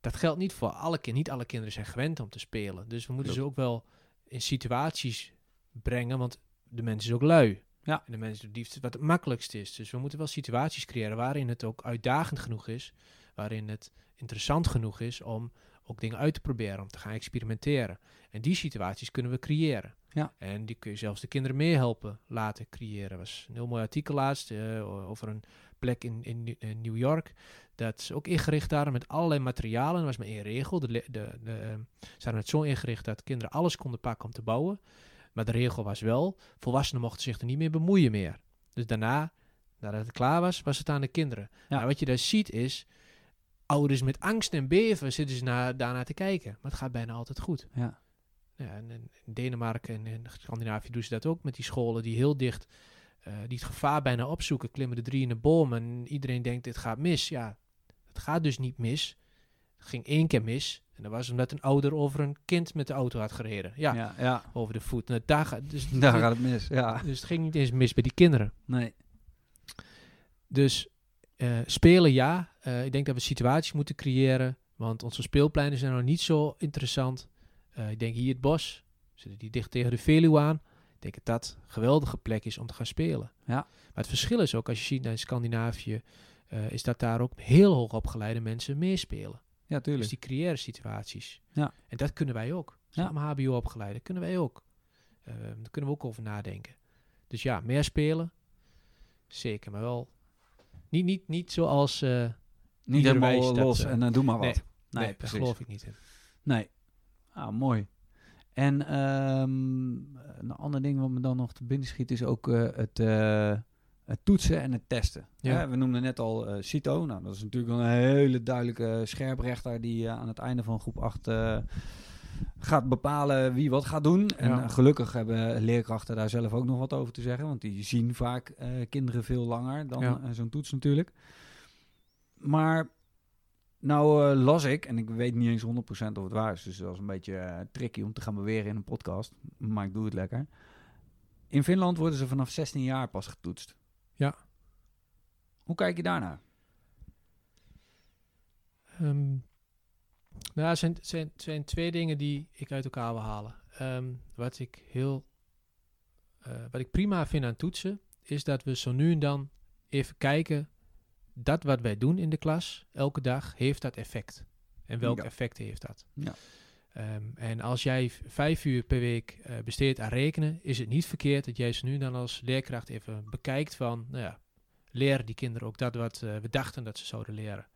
dat geldt niet voor alle kinderen. Niet alle kinderen zijn gewend om te spelen. Dus we moeten ze ook wel in situaties brengen, want de mens is ook lui. Ja. En de mens doet liefst wat het makkelijkst is. Dus we moeten wel situaties creëren waarin het ook uitdagend genoeg is. Waarin het interessant genoeg is om ook dingen uit te proberen, om te gaan experimenteren. En die situaties kunnen we creëren. Ja. En die kun je zelfs de kinderen meehelpen laten creëren. was een heel mooi artikel laatst eh, over een plek in, in, in New York. Dat is ook ingericht daar met allerlei materialen. Er was maar één regel. De, de, de, eh, ze hadden het zo ingericht dat kinderen alles konden pakken om te bouwen. Maar de regel was wel, volwassenen mochten zich er niet meer bemoeien meer. Dus daarna, nadat het klaar was, was het aan de kinderen. Ja. Wat je daar ziet is, ouders met angst en beven zitten ze naar, daarnaar te kijken. Maar het gaat bijna altijd goed. Ja. Ja, en in Denemarken en in Scandinavië doen ze dat ook met die scholen die heel dicht, uh, die het gevaar bijna opzoeken, klimmen de drie in de boom en iedereen denkt dit gaat mis. Ja, het gaat dus niet mis. Het ging één keer mis. En dat was omdat een ouder over een kind met de auto had gereden. Ja, Ja, ja. over de voet. Nou, daar, gaat, dus, [laughs] Daar gaat het mis. Ja. dus het ging niet eens mis bij die kinderen. Nee. Dus eh, spelen ja. Eh, ik denk dat we situaties moeten creëren. Want onze speelpleinen zijn nog niet zo interessant. Eh, ik denk hier het bos. Zitten die dicht tegen de Veluwe aan. Ik denk dat dat een geweldige plek is om te gaan spelen. Ja. Maar het verschil is ook, als je ziet naar Scandinavië, is dat daar ook heel hoog opgeleide mensen meespelen. Ja, Dus tuurlijk. die creëren situaties. Ja. En dat kunnen wij ook. Ja. Samen HBO opgeleide, kunnen wij ook. Eh, daar kunnen we ook over nadenken. Dus ja, meer spelen. Zeker, maar wel niet, niet, niet zoals... eh, Niet helemaal dat, los eh, en eh, doe maar wat. nee, Nee, nee, daar geloof ik niet in. Nee. Ah, mooi. En ehm, een ander ding wat me dan nog te binnen schiet is ook het, het toetsen en het testen. Ja. Hè, we noemden net al eh Cito. Nou, dat is natuurlijk een hele duidelijke scherprechter die eh, aan het einde van groep 8 eh, gaat bepalen wie wat gaat doen. En Ja. gelukkig hebben leerkrachten daar zelf ook nog wat over te zeggen, want die zien vaak kinderen veel langer dan Ja. zo'n toets natuurlijk. Maar nou las ik, en ik weet niet eens 100% of het waar is, dus dat is een beetje tricky om te gaan beweren in een podcast, maar ik doe het lekker. In Finland worden ze vanaf 16 jaar pas getoetst. Ja. Hoe kijk je daarnaar? Ehm, nou, er zijn, zijn, zijn twee dingen die ik uit elkaar wil halen. Ehm, wat ik heel, eh, wat ik prima vind aan toetsen, is dat we zo nu en dan even kijken, dat wat wij doen in de klas, elke dag, heeft dat effect? En welk Ja. effect heeft dat? Ja. Ehm, en als jij vijf uur per week eh, besteedt aan rekenen, is het niet verkeerd dat jij ze nu dan als leerkracht even bekijkt van, nou ja, leren die kinderen ook dat wat eh, we dachten dat ze zouden leren.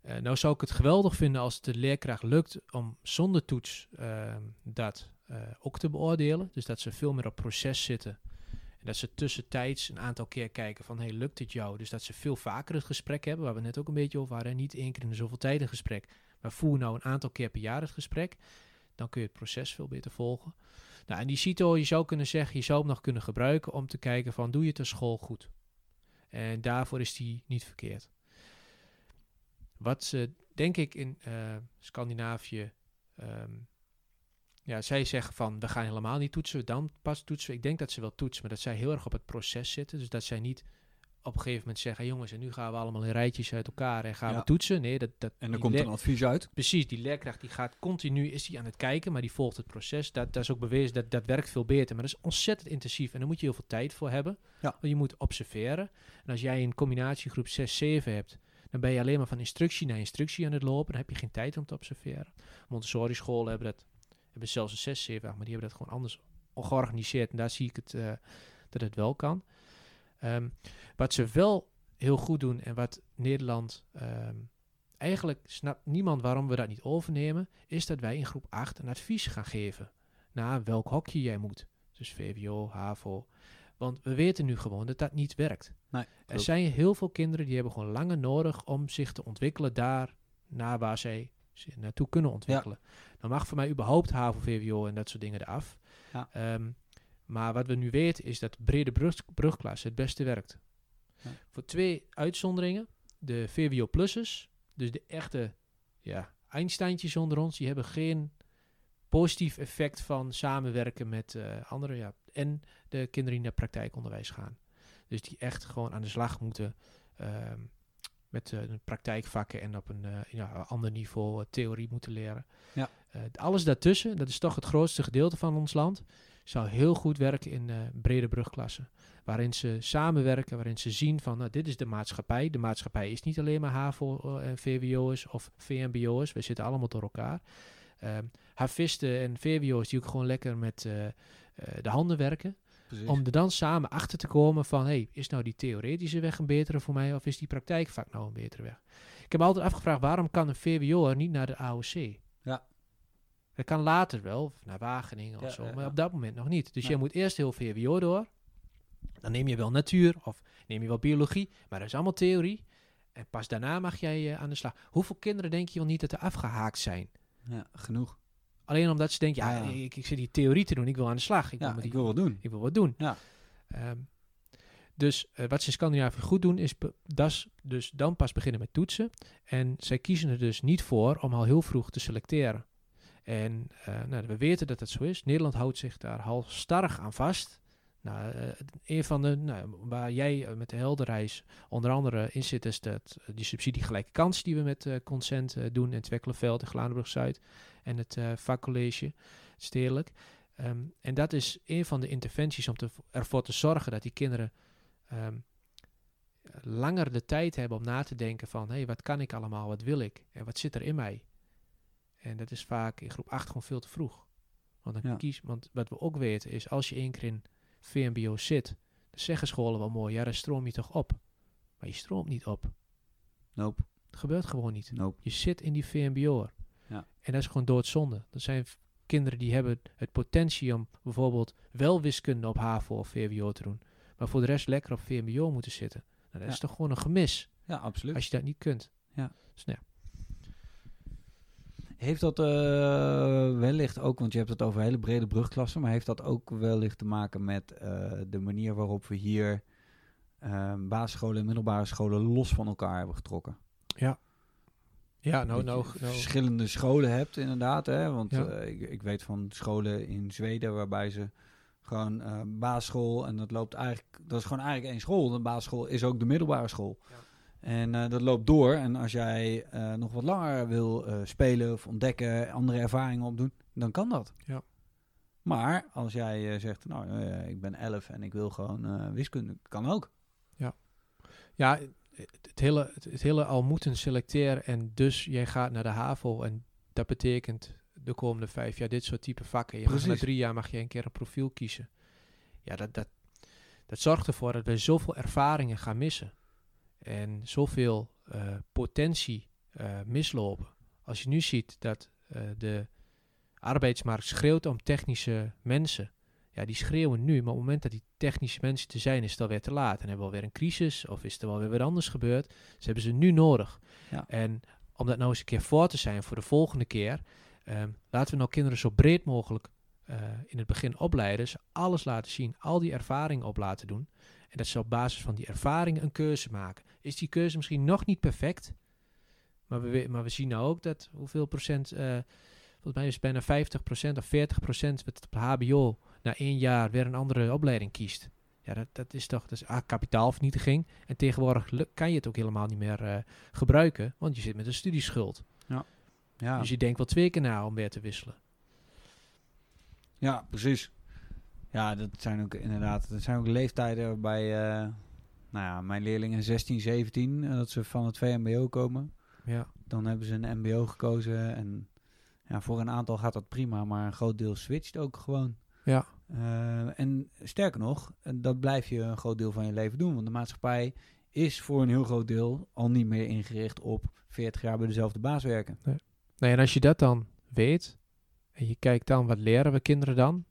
Eh, nou zou ik het geweldig vinden als de leerkracht lukt om zonder toets ehm, dat ook te beoordelen. Dus dat ze veel meer op proces zitten. En dat ze tussentijds een aantal keer kijken van, hey, lukt het jou? Dus dat ze veel vaker het gesprek hebben, waar we net ook een beetje over hadden. Niet één keer in de zoveel tijd een gesprek, maar voer nou een aantal keer per jaar het gesprek. Dan kun je het proces veel beter volgen. Nou, en die CITO, je zou kunnen zeggen, je zou hem nog kunnen gebruiken om te kijken van, doe je het op school goed? En daarvoor is die niet verkeerd. Wat ze, denk ik, in eh, Scandinavië. ehm, ja, zij zeggen van we gaan helemaal niet toetsen, dan pas toetsen. Ik denk dat ze wel toetsen, maar dat zij heel erg op het proces zitten. Dus dat zij niet op een gegeven moment zeggen: jongens, en nu gaan we allemaal in rijtjes uit elkaar en gaan Ja. we toetsen. Nee, dat, dat, En die komt een advies uit. Precies, die leerkracht die gaat continu, is die aan het kijken, maar die volgt het proces. Dat, dat is ook bewezen, dat, dat werkt veel beter. Maar dat is ontzettend intensief en daar moet je heel veel tijd voor hebben. Ja. Want je moet observeren. En als jij een combinatiegroep 6, 7 hebt, dan ben je alleen maar van instructie naar instructie aan het lopen. Dan heb je geen tijd om te observeren. Montessori scholen hebben dat, hebben zelfs een 6, 7, 8, maar die hebben dat gewoon anders georganiseerd. En daar zie ik het, eh, dat het wel kan. Ehm, wat ze wel heel goed doen en wat Nederland ehm, eigenlijk snapt niemand waarom we dat niet overnemen, is dat wij in groep 8 een advies gaan geven naar welk hokje jij moet. Dus VWO, HAVO. Want we weten nu gewoon dat dat niet werkt. Nee, er zijn heel veel kinderen die hebben gewoon langer nodig om zich te ontwikkelen daar naar waar zij zich naartoe kunnen ontwikkelen. Dan mag voor mij überhaupt HAVO, VWO en dat soort dingen eraf. Ja. Ehm, maar wat we nu weten is dat brede brug, brugklasse het beste werkt. Ja. Voor twee uitzonderingen. De VWO-plussers, dus de echte ja, Einsteintjes onder ons, die hebben geen positief effect van samenwerken met uh, anderen. Ja. En de kinderen die naar praktijkonderwijs gaan. Dus die echt gewoon aan de slag moeten ehm, met uh, praktijkvakken en op een uh, ja, ander niveau theorie moeten leren. Ja. alles daartussen, dat is toch het grootste gedeelte van ons land, zou heel goed werken in brede brugklassen. Waarin ze samenwerken, waarin ze zien van nou, dit is de maatschappij. De maatschappij is niet alleen maar HAVO en VWO'ers of VMBO'ers. We zitten allemaal door elkaar. Um, havisten en VWO's die ook gewoon lekker met uh, uh, de handen werken. Precies. Om er dan samen achter te komen van, hey, is nou die theoretische weg een betere voor mij of is die praktijkvak nou een betere weg? Ik heb me altijd afgevraagd, waarom kan een VWO'er niet naar de AOC? Dat kan later wel, naar Wageningen of Ja, zo, ja, maar op dat moment nog niet. Dus Nee. jij moet eerst heel VWO door. Dan neem je wel natuur of neem je wel biologie, maar dat is allemaal theorie. En pas daarna mag jij eh, aan de slag. Hoeveel kinderen denk je wel niet dat er afgehaakt zijn? Ja, genoeg. Alleen omdat ze denken, ja. Ik, ik zit die theorie te doen, ik wil aan de slag. Ik, wil, ik wil wat doen. ik wil wat doen. Ja. Ehm, dus eh, wat ze in Scandinavië goed doen, is das, dus dan pas beginnen met toetsen. En zij kiezen er dus niet voor om al heel vroeg te selecteren. En eh, nou, we weten dat dat zo is. Nederland houdt zich daar halstarrig aan vast. Nou, eh, een van de, nou, waar jij eh, met de helderreis onder andere in zit, is dat, die subsidie gelijke kans die we met Consent doen in Twekkelenveld en Gladenbrug-Zuid en het vakcollege stedelijk. Ehm, en dat is een van de interventies om ervoor te zorgen dat die kinderen ehm, langer de tijd hebben om na te denken van, hé, wat kan ik allemaal, wat wil ik en wat zit er in mij? En dat is vaak in groep 8 gewoon veel te vroeg. Want, dan Ja. kies, want wat we ook weten is, als je één keer in VMBO zit, dan zeggen scholen wel mooi, ja, dan stroom je toch op. Maar je stroomt niet op. Nope, Het gebeurt gewoon niet. nope. Je zit in die VMBO'er. Ja. En dat is gewoon doodzonde. Er zijn kinderen die hebben het potentie om bijvoorbeeld wel wiskunde op HAVO of VWO te doen. Maar voor de rest lekker op VMBO moeten zitten. Nou, dat is toch gewoon een gemis Ja, absoluut. als je dat niet kunt. Ja. Dus, nou, ja. Heeft dat eh, wellicht ook, want je hebt het over hele brede brugklassen, maar heeft dat ook wellicht te maken met eh, de manier waarop we hier eh, basisscholen en middelbare scholen los van elkaar hebben getrokken? ja, nou, Dat nou, je nou, verschillende scholen hebt inderdaad, hè? want Ja. eh, ik, ik weet van scholen in Zweden waarbij ze gewoon eh, basisschool en dat loopt eigenlijk, dat is gewoon eigenlijk één school. De basisschool is ook de middelbare school. Ja. En eh, dat loopt door. En als jij eh, nog wat langer wil eh, spelen of ontdekken, andere ervaringen opdoen, dan kan dat. Ja. Maar als jij zegt, nou, ik ben 11 en ik wil gewoon wiskunde, kan ook. ja, het, het hele, het, het hele al moeten selecteren en dus jij gaat naar de HAVO en dat betekent de komende vijf jaar dit soort type vakken. Je mag Precies. na drie jaar mag je een keer een profiel kiezen. Ja, dat, dat, dat zorgt ervoor dat we zoveel ervaringen gaan missen. En zoveel eh, potentie eh, mislopen. Als je nu ziet dat eh, de arbeidsmarkt schreeuwt om technische mensen. Ja, die schreeuwen nu, maar op het moment dat die technische mensen te zijn, is het alweer te laat. En hebben we alweer een crisis of is er wel weer wat anders gebeurd. Ze hebben ze nu nodig. Ja. En om dat nou eens een keer voor te zijn voor de volgende keer, ehm, laten we nou kinderen zo breed mogelijk in het begin opleiden. Ze alles laten zien, al die ervaringen op laten doen. En dat ze op basis van die ervaringen een keuze maken. Is die keuze misschien nog niet perfect? Maar we, we- maar we zien nou ook dat hoeveel procent, eh, volgens mij is het bijna 50 procent of 40 procent wat op het HBO na één jaar weer een andere opleiding kiest. Ja, dat, dat is toch dat is, ah, kapitaalvernietiging. En tegenwoordig kan je het ook helemaal niet meer eh, gebruiken, want je zit met een studieschuld. Ja, Dus je denkt wel twee keer na om weer te wisselen. ja precies. Ja, dat zijn ook inderdaad, dat zijn ook leeftijden waarbij, eh, nou ja, mijn leerlingen 16, 17, eh, dat ze van het VMBO komen. Ja, Dan hebben ze een MBO gekozen en ja, voor een aantal gaat dat prima, maar een groot deel switcht ook gewoon. ja, Eh, en sterker nog, eh, dat blijf je een groot deel van je leven doen. Want de maatschappij is voor een heel groot deel al niet meer ingericht op 40 jaar bij dezelfde baas werken. Nee, en als je dat dan weet, en je kijkt dan, wat leren we kinderen dan?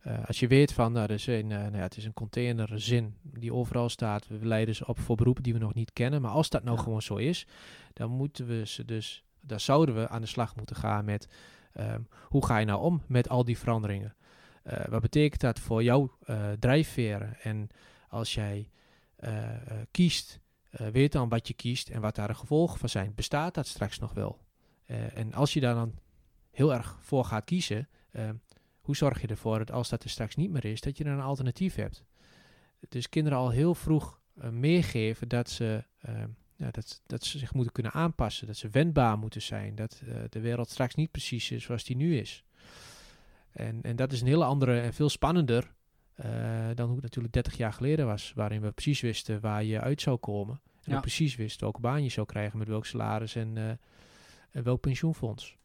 Eh, als je weet van, nou, er is een, eh, nou ja, het is een containerzin die overal staat. We leiden ze op voor beroepen die we nog niet kennen. Maar als dat nou Ja. gewoon zo is, dan moeten we ze dus, daar zouden we aan de slag moeten gaan met, ehm, hoe ga je nou om met al die veranderingen? Eh, wat betekent dat voor jouw drijfveren? En als jij kiest, weet dan wat je kiest en wat daar de gevolgen van zijn. Bestaat dat straks nog wel? En als je daar dan heel erg voor gaat kiezen, eh, hoe zorg je ervoor dat als dat er straks niet meer is, dat je een alternatief hebt? Dus kinderen al heel vroeg eh, meegeven dat ze, eh, ja, dat, dat ze zich moeten kunnen aanpassen, dat ze wendbaar moeten zijn, dat eh, de wereld straks niet precies is zoals die nu is. En, en dat is een hele andere en veel spannender dan hoe het natuurlijk 30 jaar geleden was, waarin we precies wisten waar je uit zou komen. En Ja. precies wist welke baan je zou krijgen, met welk salaris en, en welk pensioenfonds.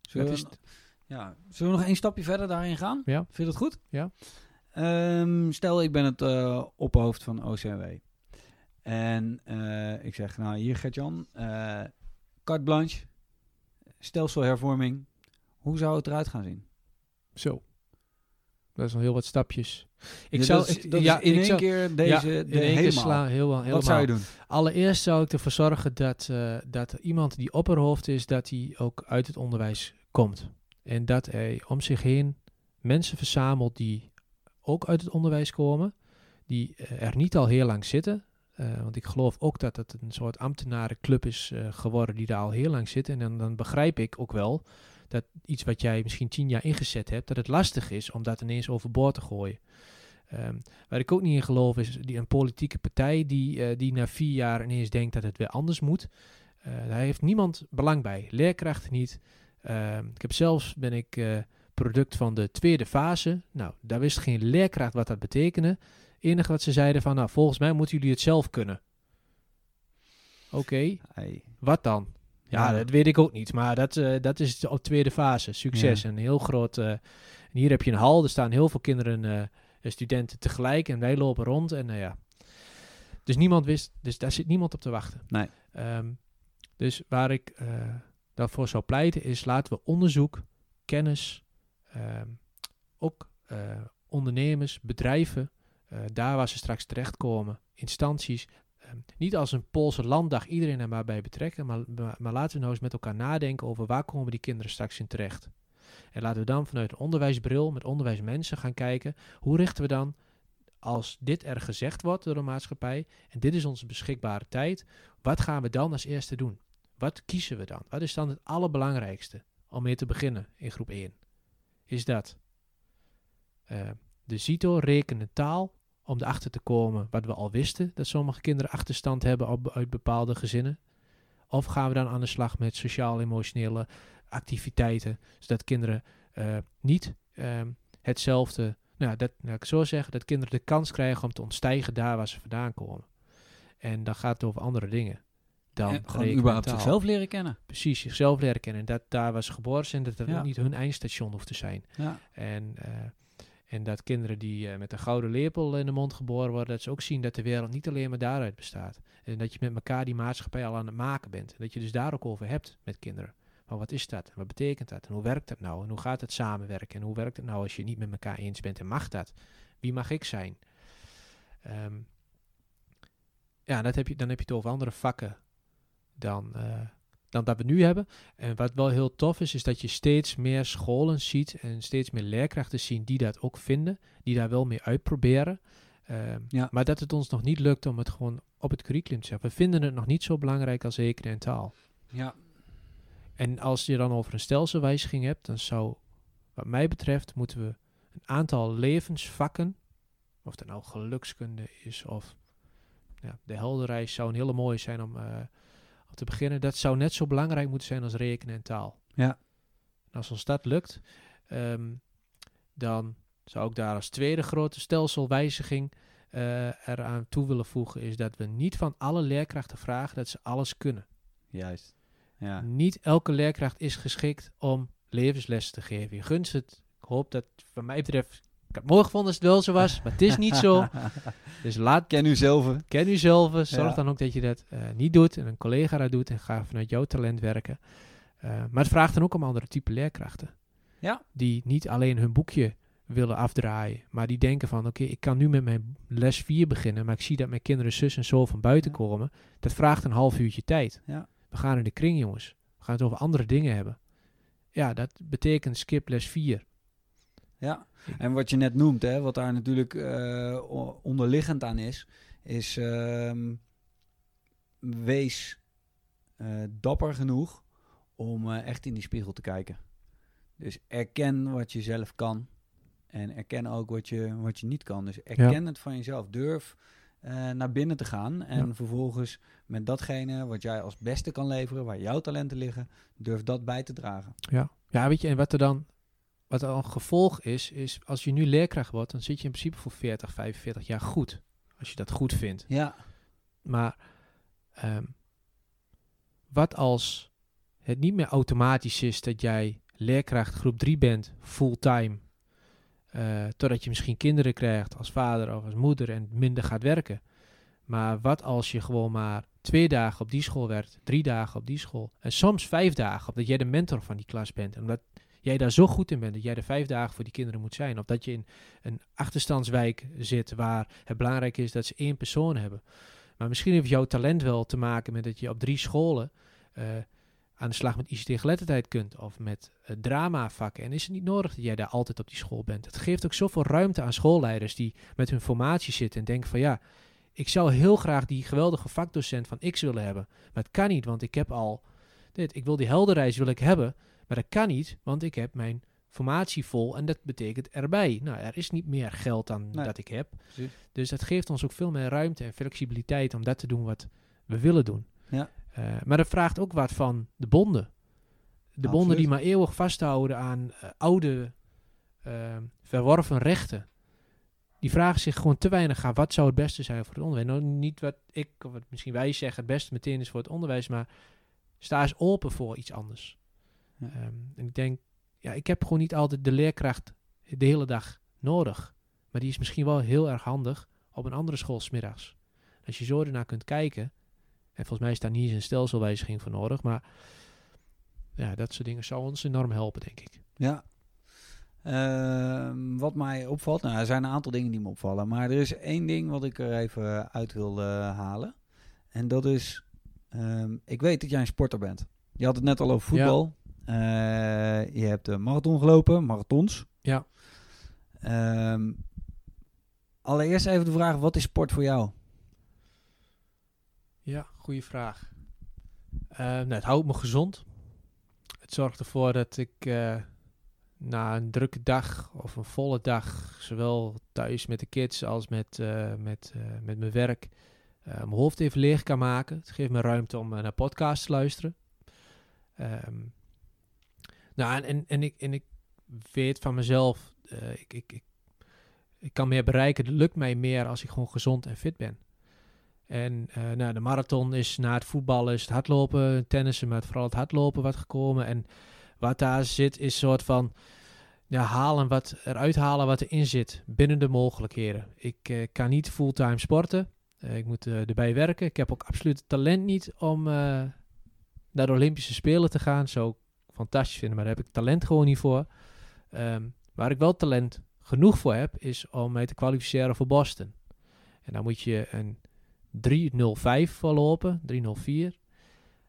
Zullen Dat we, is ja. Zullen we nog één stapje verder daarin gaan? Ja. Vind je dat goed? Ja. Ehm, stel, ik ben het eh, opperhoofd van OCW. En eh, ik zeg, nou hier Gert-Jan, eh carte blanche, stelselhervorming. Hoe zou het eruit gaan zien? Zo. Dat is al heel wat stapjes. Ik Ja, zou, dat is, ik- dat is ja, in één zou- keer deze ja, de in één keer slaan, heel, helemaal. Wat zou je doen? Allereerst zou ik ervoor zorgen dat, dat iemand die opperhoofd is, dat hij ook uit het onderwijs komt. En dat hij om zich heen mensen verzamelt die ook uit het onderwijs komen, die eh, er niet al heel lang zitten. Eh, want ik geloof ook dat het een soort ambtenarenclub is eh, geworden die daar al heel lang zit. En dan, dan begrijp ik ook wel dat iets wat jij misschien tien jaar ingezet hebt, dat het lastig is om dat ineens overboord te gooien. Ehm, waar ik ook niet in geloof is die, een politieke partij die, die na vier jaar ineens denkt dat het weer anders moet. Daar heeft niemand belang bij. Leerkrachten niet. Ehm, ik heb zelfs, ben ik eh, product van de tweede fase. Nou, daar wist geen leerkracht wat dat betekende. Enige wat ze zeiden van, nou, volgens mij moeten jullie het zelf kunnen. Oké, wat dan? Ja, Ja. dat weet ik ook niet. Maar dat, eh, dat is op tweede fase. Succes. Ja. Een heel groot... eh, en hier heb je een hal. Er staan heel veel kinderen, eh, studenten tegelijk. En wij lopen rond. En nou ja. Dus niemand wist... Dus daar zit niemand op te wachten. Nee. Ehm, dus waar ik daarvoor zou pleiten is... Laten we onderzoek, kennis... ehm, ook eh, ondernemers, bedrijven... eh, daar waar ze straks terechtkomen, instanties, Ehm, niet als een Poolse landdag iedereen er maar bij betrekken, maar, maar, maar laten we nou eens met elkaar nadenken over waar komen die kinderen straks in terecht. En laten we dan vanuit een onderwijsbril met onderwijsmensen gaan kijken, hoe richten we dan, als dit er gezegd wordt door de maatschappij, en dit is onze beschikbare tijd, wat gaan we dan als eerste doen? Wat kiezen we dan? Wat is dan het allerbelangrijkste om mee te beginnen in groep 1? Is dat eh, de CITO rekenen taal om erachter te komen wat we al wisten, dat sommige kinderen achterstand hebben uit bepaalde gezinnen? Of gaan we dan aan de slag met sociaal-emotionele activiteiten, zodat kinderen eh, niet ehm, hetzelfde, nou, dat, nou, ik zo zeggen, dat kinderen de kans krijgen om te ontstijgen daar waar ze vandaan komen. En dan gaat het over andere dingen. Dan En gewoon überhaupt zichzelf leren kennen. Precies, zichzelf leren kennen. En dat daar ze geboren zijn, dat dat Ja. niet hun eindstation hoeft te zijn. Ja. En, eh, en dat kinderen die eh, met een gouden lepel in de mond geboren worden, dat ze ook zien dat de wereld niet alleen maar daaruit bestaat. En dat je met elkaar die maatschappij al aan het maken bent. En dat je dus daar ook over hebt met kinderen. Maar wat is dat? En wat betekent dat? En hoe werkt dat nou? En hoe gaat het samenwerken? En hoe werkt het nou als je het niet met elkaar eens bent? En mag dat? Wie mag ik zijn? Ehm, ja, dat heb je, dan heb je het over andere vakken dan, eh, dan dat we nu hebben. En wat wel heel tof is, is dat je steeds meer scholen ziet en steeds meer leerkrachten zien die dat ook vinden, die daar wel mee uitproberen. Ehm, Ja. Maar dat het ons nog niet lukt om het gewoon op het curriculum te zetten. We vinden het nog niet zo belangrijk als rekenen en taal. Ja. En als je dan over een stelselwijziging hebt, dan zou, wat mij betreft, moeten we een aantal levensvakken, of dat nou gelukskunde is of ja, de helderreis zou een hele mooie zijn om, eh, om te beginnen. Dat zou net zo belangrijk moeten zijn als rekenen en taal. Ja. En als ons dat lukt, ehm, dan zou ik daar als tweede grote stelselwijziging eh eraan toe willen voegen, is dat we niet van alle leerkrachten vragen dat ze alles kunnen. Juist. Ja. Niet elke leerkracht is geschikt om levenslessen te geven. Je gunst het. Ik hoop dat, wat mij betreft, ik had het mooi gevonden als het wel zo was, maar het is niet zo. [laughs] Dus laat, Ken u zelf. ken u zelf. Zorg Ja. dan ook dat je dat eh, niet doet en een collega dat doet en ga vanuit jouw talent werken. Eh, maar het vraagt dan ook om andere type leerkrachten. Ja. Die niet alleen hun boekje willen afdraaien, maar die denken van, oké, ik kan nu met mijn les 4 beginnen, maar ik zie dat mijn kinderen zus en zo van buiten Ja. komen. Dat vraagt een half uurtje tijd. Ja. We gaan in de kring, jongens. We gaan het over andere dingen hebben. Ja, dat betekent skip les 4. Ja, en wat je net noemt, hè, wat daar natuurlijk eh, onderliggend aan is, is ehm, wees eh, dapper genoeg om eh, echt in die spiegel te kijken. Dus erken wat je zelf kan. En erken ook wat je, wat je niet kan. Dus erken het van jezelf. Durf naar binnen te gaan. En Ja. vervolgens met datgene wat jij als beste kan leveren, waar jouw talenten liggen, durf dat bij te dragen. Ja. ja, weet je, en wat er dan wat er een gevolg is, is als je nu leerkracht wordt, dan zit je in principe voor 40, 45 jaar goed. Als je dat goed vindt. Ja, Maar ehm, wat als het niet meer automatisch is dat jij leerkracht groep 3 bent, fulltime, eh totdat je misschien kinderen krijgt als vader of als moeder en minder gaat werken. Maar wat als je gewoon maar twee dagen op die school werkt, drie dagen op die school en soms vijf dagen, omdat jij de mentor van die klas bent en omdat jij daar zo goed in bent dat jij er vijf dagen voor die kinderen moet zijn. Of dat je in een achterstandswijk zit waar het belangrijk is dat ze één persoon hebben. Maar misschien heeft jouw talent wel te maken met dat je op drie scholen eh, aan de slag met ICT-geletterdheid kunt of met uh, dramavakken. En is het niet nodig dat jij daar altijd op die school bent. Het geeft ook zoveel ruimte aan schoolleiders die met hun formatie zitten en denken van ja, ik zou heel graag die geweldige vakdocent van X willen hebben. Maar het kan niet, want ik heb al dit. Ik wil die helderreis wil ik hebben, maar dat kan niet, want ik heb mijn formatie vol en dat betekent erbij. Nou, er is niet meer geld dan Nee. dat ik heb. Precies. Dus dat geeft ons ook veel meer ruimte en flexibiliteit om dat te doen wat we willen doen. Ja. Eh, maar dat vraagt ook wat van de bonden. De bonden die maar eeuwig vasthouden aan eh, oude, eh, verworven rechten. Die vragen zich gewoon te weinig aan wat zou het beste zijn voor het onderwijs. Nou, niet wat ik of wat misschien wij zeggen het beste meteen is voor het onderwijs, maar sta eens open voor iets anders. Ja. Ehm, en ik denk, ja, ik heb gewoon niet altijd de leerkracht de hele dag nodig. Maar die is misschien wel heel erg handig op een andere school 's middags. Als je zo ernaar kunt kijken, en volgens mij is daar niet eens een stelselwijziging voor nodig, maar ja, dat soort dingen zou ons enorm helpen, denk ik. Ja. Ehm, wat mij opvalt, nou, er zijn een aantal dingen die me opvallen, maar er is één ding wat ik er even uit wil halen. En dat is, ehm, ik weet dat jij een sporter bent. Je had het net al over Ja. voetbal. Eh, je hebt de marathon gelopen, marathons. Ja. Ehm, allereerst even de vraag, wat is sport voor jou? Ja, goede vraag. Eh, nou, het houdt me gezond. Het zorgt ervoor dat ik eh, na een drukke dag of een volle dag, zowel thuis met de kids als met, eh, met, eh, met mijn werk, eh, mijn hoofd even leeg kan maken. Het geeft me ruimte om eh, naar podcasts te luisteren. Ehm, nou, en, en, en, ik, en ik weet van mezelf, eh, ik, ik, ik, ik kan meer bereiken. Het lukt mij meer als ik gewoon gezond en fit ben. En eh, nou, de marathon is na het voetballen, is het hardlopen, tennissen, maar vooral het hardlopen wat gekomen. En wat daar zit, is soort van ja, halen wat, eruit halen wat erin zit, binnen de mogelijkheden. Ik eh, kan niet fulltime sporten. Ik moet erbij werken. Ik heb ook absoluut talent niet om naar de Olympische Spelen te gaan. Ik fantastisch vinden, maar daar heb ik talent gewoon niet voor. Ehm, waar ik wel talent genoeg voor heb, is om mij te kwalificeren voor Boston. En dan moet je een 3.05 voor lopen, 3.04.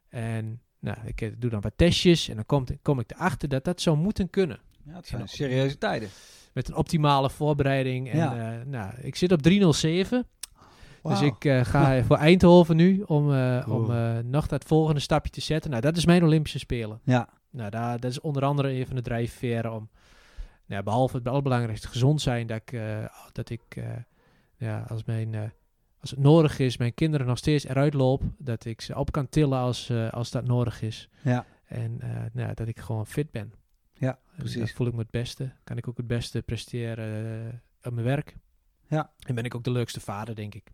En nou, ik eh, doe dan wat testjes en dan kom, kom ik erachter dat dat zou moeten kunnen. Ja, het zijn Ja. serieuze tijden. Met een optimale voorbereiding. En Ja. eh, nou, ik zit op 3.07. Dus ik eh, ga [laughs] voor Eindhoven nu om, om nog dat volgende stapje te zetten. Nou, dat is mijn Olympische Spelen. Ja, Nou, daar, dat is onder andere een van de drijfveren om, nou, behalve het allerbelangrijkste, gezond zijn, dat ik, eh, dat ik eh, ja, als, mijn, eh, als het nodig is, mijn kinderen nog steeds eruit loop, dat ik ze op kan tillen als, als dat nodig is. ja, En nou, dat ik gewoon fit ben. Ja, precies. Voel ik me het beste. Kan ik ook het beste presteren op mijn werk. Ja. En ben ik ook de leukste vader, denk ik.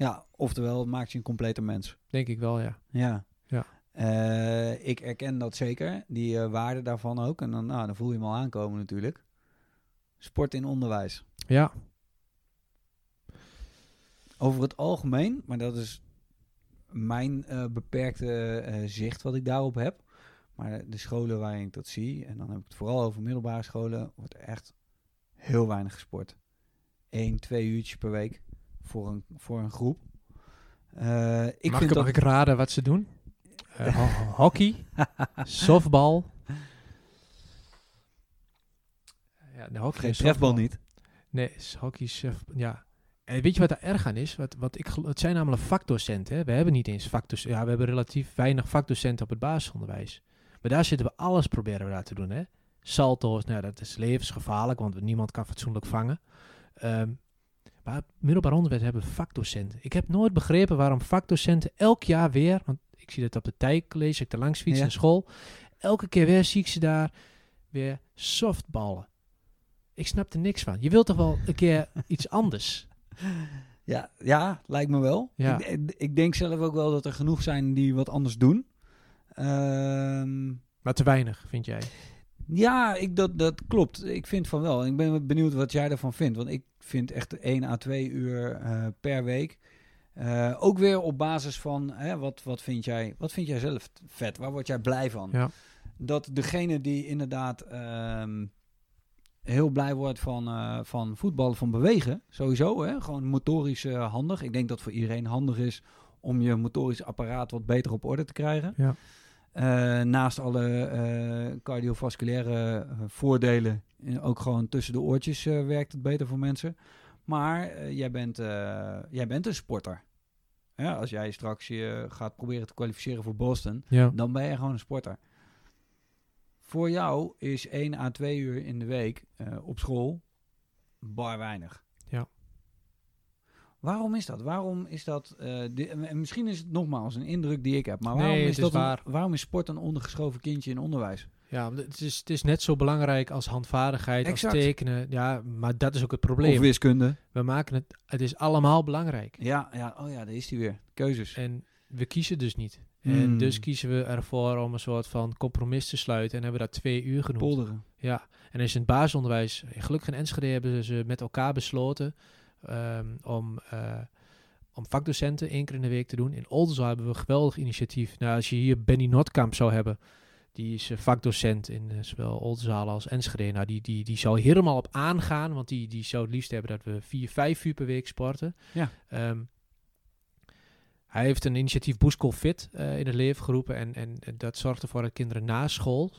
ja, oftewel, het maakt je een complete mens. Denk ik wel, ja. Ja. Ja. Eh, ik erken dat zeker, die eh, waarde daarvan ook. En dan, nou, dan voel je hem al aankomen natuurlijk. Sport in onderwijs. Ja, Over het algemeen, maar dat is mijn eh, beperkte zicht wat ik daarop heb. Maar de scholen waarin ik dat zie, en dan heb ik het vooral over middelbare scholen, wordt echt heel weinig gesport. Eén, twee uurtjes per week voor een, voor een groep. Ik mag, vind ik, dat... ik raden wat ze doen? Eh, ho- hockey, softbal. Ja, de hockey Geen en trefbal softbal. niet. Nee, hockey, surf, ja. En weet je wat daar erg aan is? Wat, wat ik, gel- het zijn namelijk vakdocenten. Hè? We hebben niet eens vakdocenten. Ja, we hebben relatief weinig vakdocenten op het basisonderwijs. Maar daar zitten we alles proberen we daar te doen. Hè? Salto's, nou, dat is levensgevaarlijk, want niemand kan fatsoenlijk vangen. Ehm, maar middelbaar onderwijs hebben we vakdocenten. Ik heb nooit begrepen waarom vakdocenten elk jaar weer, want ik zie dat op de lees ik er langs fietsen Ja. naar school. Elke keer weer zie ik ze daar weer softballen. Ik snap er niks van. Je wilt toch wel een keer [laughs] iets anders? Ja, ja, lijkt me wel. Ja. Ik, ik- ik denk zelf ook wel dat er genoeg zijn die wat anders doen. Ehm, Maar te weinig, vind jij? ja, ik, dat, dat klopt. Ik vind van wel. Ik ben benieuwd wat jij ervan vindt. Want ik vind echt 1 à 2 uur eh, per week. Eh, ook weer op basis van hè, wat, wat, vind jij, wat vind jij zelf vet? Waar word jij blij van? Ja. Dat degene die inderdaad ehm, heel blij wordt van, eh, van voetballen, van bewegen, sowieso, hè? gewoon motorisch eh, handig. Ik denk dat voor iedereen handig is om je motorisch apparaat wat beter op orde te krijgen. Ja. Naast alle cardiovasculaire voordelen, ook gewoon tussen de oortjes werkt het beter voor mensen. Maar eh, jij, bent, eh, jij bent een sporter. Ja, als jij straks je gaat proberen te kwalificeren voor Boston, Ja. dan ben je gewoon een sporter. Voor jou is 1 à 2 uur in de week eh, op school bar weinig. Ja. Waarom is dat? Waarom is dat? misschien is het nogmaals een indruk die ik heb, maar Nee, waarom, het is, is dat een- waar. waarom is sport een ondergeschoven kindje in onderwijs? Ja, het is, het is net zo belangrijk als handvaardigheid, Exact. als tekenen. Ja, maar dat is ook het probleem. Of wiskunde? We maken het, het is allemaal belangrijk. Ja, ja, oh ja, daar is hij weer. Keuzes. En we kiezen dus niet. Hmm. En dus kiezen we ervoor om een soort van compromis te sluiten en hebben we dat twee uur genoemd. Polderen. Ja, en is in het basisonderwijs, gelukkig in Enschede hebben ze met elkaar besloten ehm, om, eh, om vakdocenten één keer in de week te doen. In Oldenzaal hebben we een geweldig initiatief. Nou, als je hier Benny Notkamp zou hebben, die is eh, vakdocent in eh, zowel Oldenzaal als Enschede. Nou, die, die, die zou helemaal op aangaan, want die, die zou het liefst hebben dat we vier, vijf uur per week sporten. Ja. Ehm, hij heeft een initiatief Boeskool Fit eh, in het leven geroepen en, en, en dat zorgt ervoor dat kinderen na school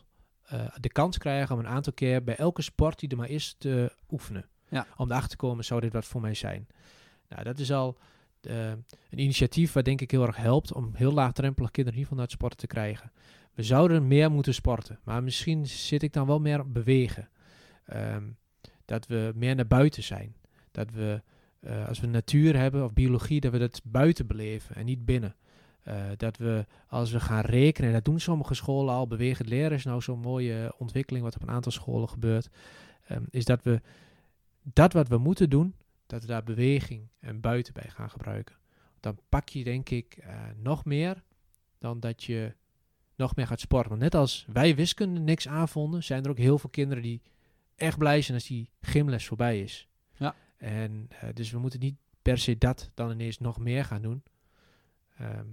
de kans krijgen om een aantal keer bij elke sport die er maar is te oefenen. Ja. Om erachter te komen, zou dit wat voor mij zijn? Nou, dat is al eh, een initiatief wat denk ik heel erg helpt om heel laagdrempelig kinderen in ieder geval naar het sporten te krijgen. We zouden meer moeten sporten, maar misschien zit ik dan wel meer bewegen. Ehm, dat we meer naar buiten zijn. Dat we, eh, als we natuur hebben of biologie, dat we dat buiten beleven en niet binnen. Eh, dat we, als we gaan rekenen, en dat doen sommige scholen al, bewegend leren is nou zo'n mooie ontwikkeling wat op een aantal scholen gebeurt, ehm, is dat we dat wat we moeten doen, dat we daar beweging en buiten bij gaan gebruiken. Dan pak je denk ik eh, nog meer dan dat je nog meer gaat sporten. Want net als wij wiskunde niks aanvonden, zijn er ook heel veel kinderen die echt blij zijn als die gymles voorbij is. Ja. En eh, dus we moeten niet per se dat dan ineens nog meer gaan doen. Ehm,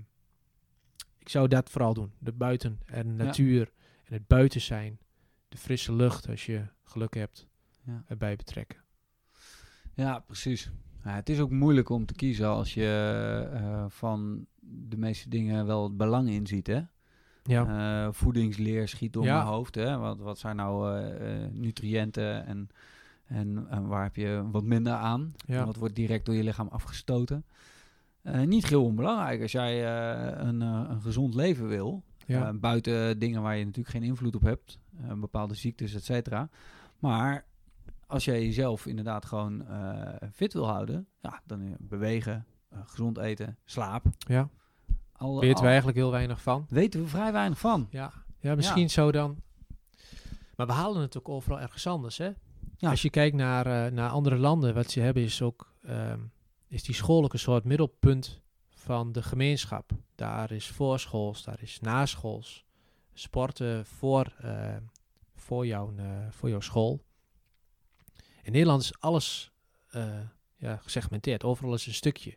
ik zou dat vooral doen. De buiten en de Ja. natuur en het buiten zijn. De frisse lucht als je geluk hebt Ja. erbij betrekken. Ja, precies. Ja, het is ook moeilijk om te kiezen als je eh, van de meeste dingen wel het belang in ziet, hè? Ja, Eh, voedingsleer schiet door Ja. mijn hoofd, hè? Wat, wat zijn nou eh, nutriënten en, en, en waar heb je wat minder aan? Ja. Wat wordt direct door je lichaam afgestoten? Niet heel onbelangrijk als jij een, een gezond leven wil. buiten dingen waar je natuurlijk geen invloed op hebt. bepaalde ziektes, et cetera. Maar als jij jezelf inderdaad gewoon eh, fit wil houden, ja, dan eh, bewegen, eh, gezond eten, slaap. ja. Al, Weten al- we eigenlijk heel weinig van. weten we vrij weinig van. Ja, ja misschien zo dan. Maar we halen het ook overal ergens anders, hè? Ja. Als je kijkt naar, naar andere landen, wat ze hebben is ook... ehm, is die school ook een soort middelpunt van de gemeenschap. Daar is voorschools, daar is naschools. Sporten voor, voor, jouw, voor jouw school. In Nederland is alles eh, ja, gesegmenteerd. Overal is een stukje.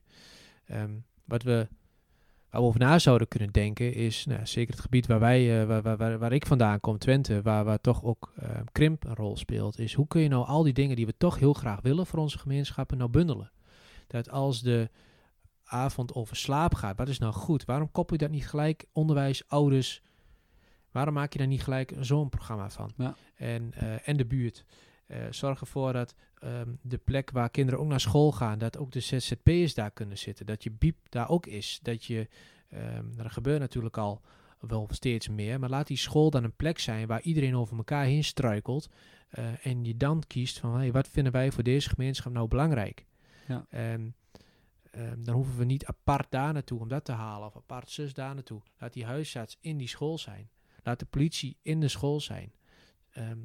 Ehm, wat we waar we over na zouden kunnen denken is, nou, zeker het gebied waar, wij, eh, waar, waar, waar, waar ik vandaan kom, Twente, waar, waar toch ook eh, krimp een rol speelt, is hoe kun je nou al die dingen die we toch heel graag willen voor onze gemeenschappen nou bundelen? Dat als de avond over slaap gaat, wat is nou goed? Waarom koppel je dat niet gelijk onderwijs, ouders? Waarom maak je daar niet gelijk zo'n programma van? Ja. En, eh, en de buurt. Eh, zorg ervoor dat ehm, de plek waar kinderen ook naar school gaan, dat ook de ZZP'ers daar kunnen zitten. Dat je biep daar ook is. Dat je, ehm, er gebeurt natuurlijk al wel steeds meer, maar laat die school dan een plek zijn waar iedereen over elkaar heen struikelt. eh, en je dan kiest van, hey, wat vinden wij voor deze gemeenschap nou belangrijk? Ja. En ehm, dan hoeven we niet apart daar naartoe om dat te halen, of apart zus daar naartoe. Laat die huisarts in die school zijn. Laat de politie in de school zijn. Ehm,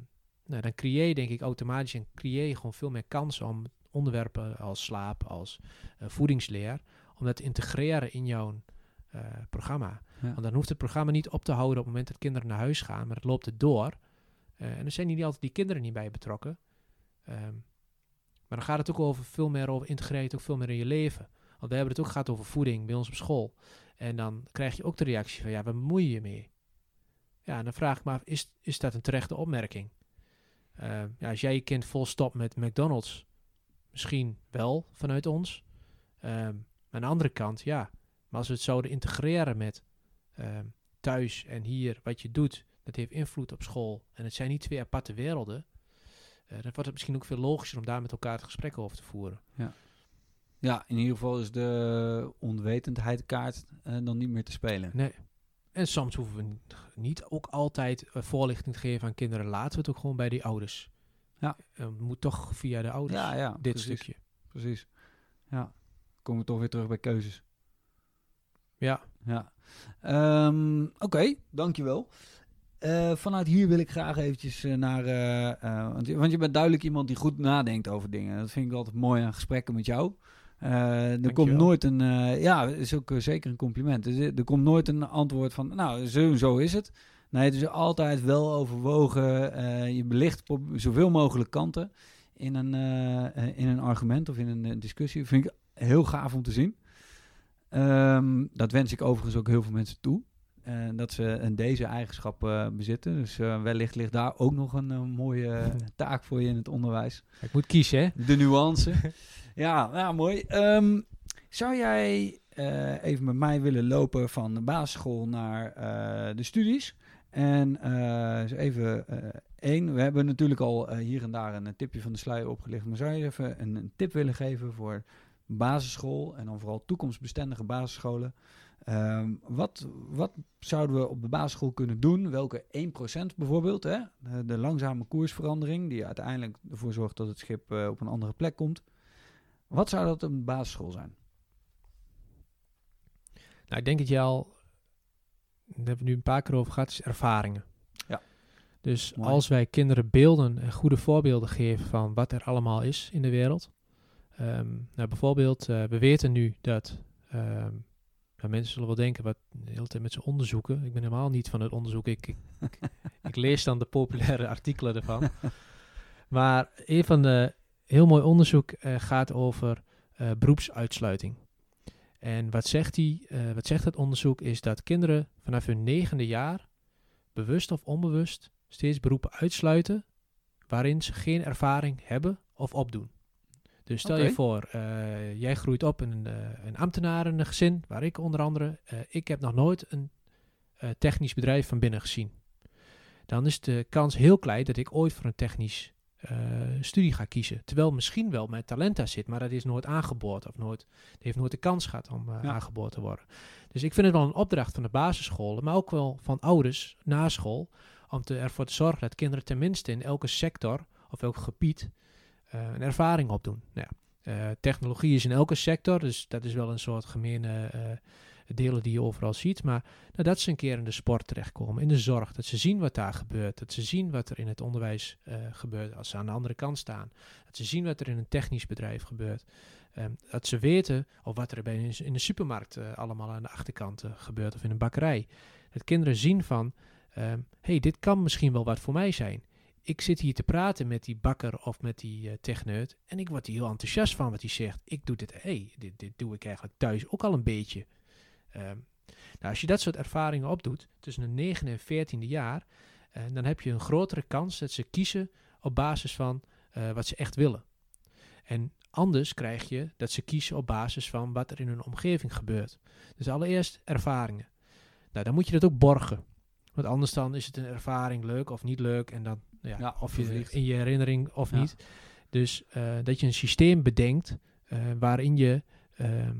nou, dan creëer je denk ik automatisch en creëer je gewoon veel meer kansen om onderwerpen als slaap, als eh, voedingsleer, om dat te integreren in jouw eh, programma. Ja. Want dan hoeft het programma niet op te houden op het moment dat kinderen naar huis gaan, maar het loopt het door. Eh, en er zijn niet altijd die kinderen niet bij betrokken. Ehm, maar dan gaat het ook over veel meer over het ook veel meer in je leven. Want we hebben het ook gehad over voeding bij ons op school. En dan krijg je ook de reactie van ja, waar bemoei je je mee? Ja, en dan vraag ik me af, is, is dat een terechte opmerking? Eh, ja, als jij je kind vol stopt met McDonald's, misschien wel vanuit ons. Ehm, aan de andere kant, ja, maar als we het zouden integreren met ehm, thuis en hier, wat je doet, dat heeft invloed op school. En het zijn niet twee aparte werelden. eh, dan wordt het misschien ook veel logischer om daar met elkaar het gesprek over te voeren. Ja, in ieder geval is de onwetendheidkaart eh, dan niet meer te spelen. Nee. En soms hoeven we niet ook altijd eh, voorlichting te geven aan kinderen. Laten we het ook gewoon bij die ouders. Ja. Eh, het moet toch via de ouders, Ja, ja, dit precies, stukje. Precies. Ja, komen we toch weer terug bij keuzes. Ja, Ja. Ehm, Oké, dankjewel. Eh vanuit hier wil ik graag eventjes eh, naar... eh, eh, want, je- want je bent duidelijk iemand die goed nadenkt over dingen. Dat vind ik altijd mooi aan gesprekken met jou. Eh, er komt nooit een... eh, ja, dat is ook eh, zeker een compliment. Er, er komt nooit een antwoord van... Nou, zo, zo is het. Nee, het is altijd wel overwogen. je belicht op zoveel mogelijk kanten in een, in een argument of in een discussie. vind ik heel gaaf om te zien. Ehm, dat wens ik overigens ook heel veel mensen toe. dat ze een deze eigenschap bezitten. Dus wellicht ligt daar ook nog een mooie [laughs] taak voor je in het onderwijs. ik moet kiezen, hè? De nuance. [laughs] ja, ja, mooi. Ehm, zou jij eh, even met mij willen lopen van de basisschool naar eh, de studies? En eh, even één. We hebben natuurlijk al hier en daar een, tipje van de sluier opgelicht. Maar zou je even een, tip willen geven voor basisschool en dan vooral toekomstbestendige basisscholen? Ehm, wat, wat zouden we op de basisschool kunnen doen? Welke 1% bijvoorbeeld, hè? De, de langzame koersverandering, die uiteindelijk ervoor zorgt dat het schip op een andere plek komt. Wat zou dat de basisschool zijn? Nou, ik denk dat je al, daar hebben we nu een paar keer over gehad, is ervaringen. Ja. Dus Mooi. als wij kinderen beelden en goede voorbeelden geven van wat er allemaal is in de wereld. Ehm, nou, bijvoorbeeld, eh, we weten nu dat, ehm, nou, mensen zullen wel denken, wat de hele tijd met z'n onderzoeken. Ik ben helemaal niet van het onderzoek. Ik, ik, ik, ik lees dan de populaire [laughs] artikelen ervan. [laughs] Maar een van de heel mooi onderzoek eh, gaat over eh, beroepsuitsluiting. En wat zegt, die, eh, wat zegt het onderzoek is dat kinderen vanaf hun negende jaar bewust of onbewust steeds beroepen uitsluiten waarin ze geen ervaring hebben of opdoen. Dus stel je voor, jij groeit op in een, eh, een ambtenarengezin, waar ik onder andere, ik heb nog nooit een technisch bedrijf van binnen gezien. Dan is de kans heel klein dat ik ooit voor een technisch eh, studie ga kiezen. Terwijl misschien wel mijn talent daar zit, maar dat is nooit aangeboord of nooit, die heeft nooit de kans gehad om Ja. aangeboord te worden. Dus ik vind het wel een opdracht van de basisscholen, maar ook wel van ouders na school, om te, ervoor te zorgen dat kinderen tenminste in elke sector of elk gebied eh, een ervaring opdoen. Nou ja, technologie is in elke sector, dus dat is wel een soort gemene eh, delen die je overal ziet. Maar dat ze een keer in de sport terechtkomen, in de zorg, dat ze zien wat daar gebeurt, dat ze zien wat er in het onderwijs eh, gebeurt als ze aan de andere kant staan, dat ze zien wat er in een technisch bedrijf gebeurt. Ehm, dat ze weten of wat er bij in de supermarkt eh, allemaal aan de achterkant eh, gebeurt of in een bakkerij. Dat kinderen zien van, ehm hey, dit kan misschien wel wat voor mij zijn. Ik zit hier te praten met die bakker of met die eh techneut en ik word heel enthousiast van wat hij zegt. Ik doe dit, hey, dit, dit doe ik eigenlijk thuis ook al een beetje. Ehm, nou, als je dat soort ervaringen opdoet tussen een 9 en 14e jaar, eh, dan heb je een grotere kans dat ze kiezen op basis van eh, wat ze echt willen. En anders krijg je dat ze kiezen op basis van wat er in hun omgeving gebeurt. Dus allereerst ervaringen. Nou, dan moet je dat ook borgen. Want anders dan is het een ervaring leuk of niet leuk. En dan, ja, Ja, of je in je herinnering of Ja. niet. Dus eh, dat je een systeem bedenkt waarin je ehm,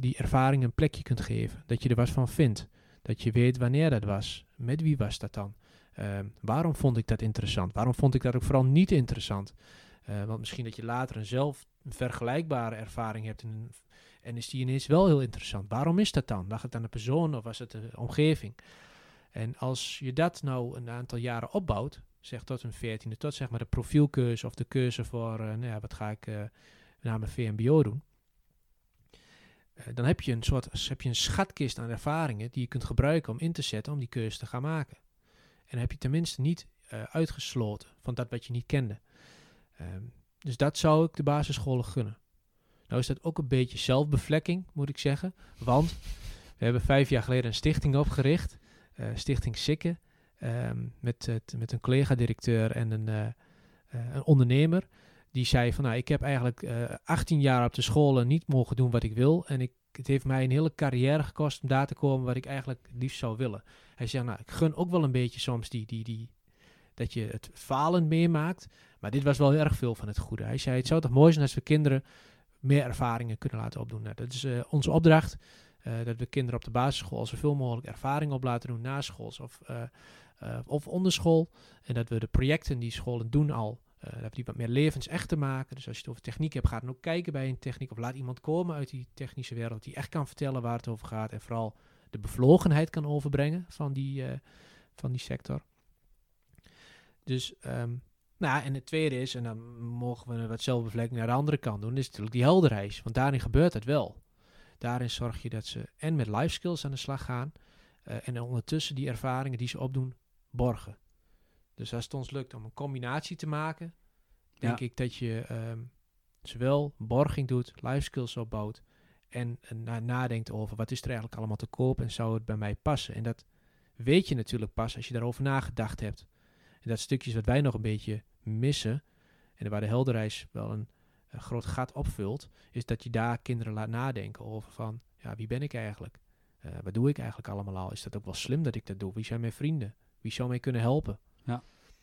die ervaring een plekje kunt geven. Dat je er wat van vindt. Dat je weet wanneer dat was. Met wie was dat dan? Ehm, waarom vond ik dat interessant? Waarom vond ik dat ook vooral niet interessant? Eh, want misschien dat je later een zelf vergelijkbare ervaring hebt en, en is die ineens wel heel interessant. Waarom is dat dan? Lag het aan de persoon of was het de omgeving? En als je dat nou een aantal jaren opbouwt, zeg tot een veertiende, tot zeg maar de profielkeuze of de keuze voor, eh, nou ja, wat ga ik na mijn VMBO doen? Eh, dan heb je een soort heb je een schatkist aan ervaringen die je kunt gebruiken om in te zetten om die keuze te gaan maken. En dan heb je tenminste niet eh, uitgesloten van dat wat je niet kende. Ehm, dus dat zou ik de basisscholen gunnen. Nou is dat ook een beetje zelfbevlekking, moet ik zeggen. Want we hebben vijf jaar geleden een stichting opgericht. eh, stichting Sikke. ehm, met, met een collega-directeur en een, een ondernemer. Die zei van, nou, ik heb eigenlijk eh 18 jaar op de scholen niet mogen doen wat ik wil. En ik, het heeft mij een hele carrière gekost om daar te komen wat ik eigenlijk liefst zou willen. Hij zei, nou, ik gun ook wel een beetje soms die, die, die, dat je het falend meemaakt. Maar dit was wel erg veel van het goede. Hij zei, het zou toch mooi zijn als we kinderen meer ervaringen kunnen laten opdoen. Nou, dat is eh, onze opdracht. eh, dat we kinderen op de basisschool zoveel mogelijk ervaring op laten doen na school of, eh, eh, of onder school. En dat we de projecten die scholen doen al, eh, dat die wat meer levensecht te maken. Dus als je het over techniek hebt, ga dan ook kijken bij een techniek. Of laat iemand komen uit die technische wereld die echt kan vertellen waar het over gaat. En vooral de bevlogenheid kan overbrengen van die, eh, van die sector. Dus, ehm, nou, en het tweede is, en dan mogen we wat zelfbevlekking naar de andere kant doen, is natuurlijk die helderreis. Want daarin gebeurt het wel. Daarin zorg je dat ze en met life skills aan de slag gaan. eh, en ondertussen die ervaringen die ze opdoen, borgen. Dus als het ons lukt om een combinatie te maken, denk Ja. ik dat je ehm, zowel borging doet, life skills opbouwt. En, en na- nadenkt over wat is er eigenlijk allemaal te koop en zou het bij mij passen. En dat weet je natuurlijk pas als je daarover nagedacht hebt. En dat stukjes wat wij nog een beetje missen, en waar de helderreis wel een, een groot gat opvult, is dat je daar kinderen laat nadenken over van, ja, wie ben ik eigenlijk? Eh, wat doe ik eigenlijk allemaal al? Is dat ook wel slim dat ik dat doe? Wie zijn mijn vrienden? Wie zou mij kunnen helpen?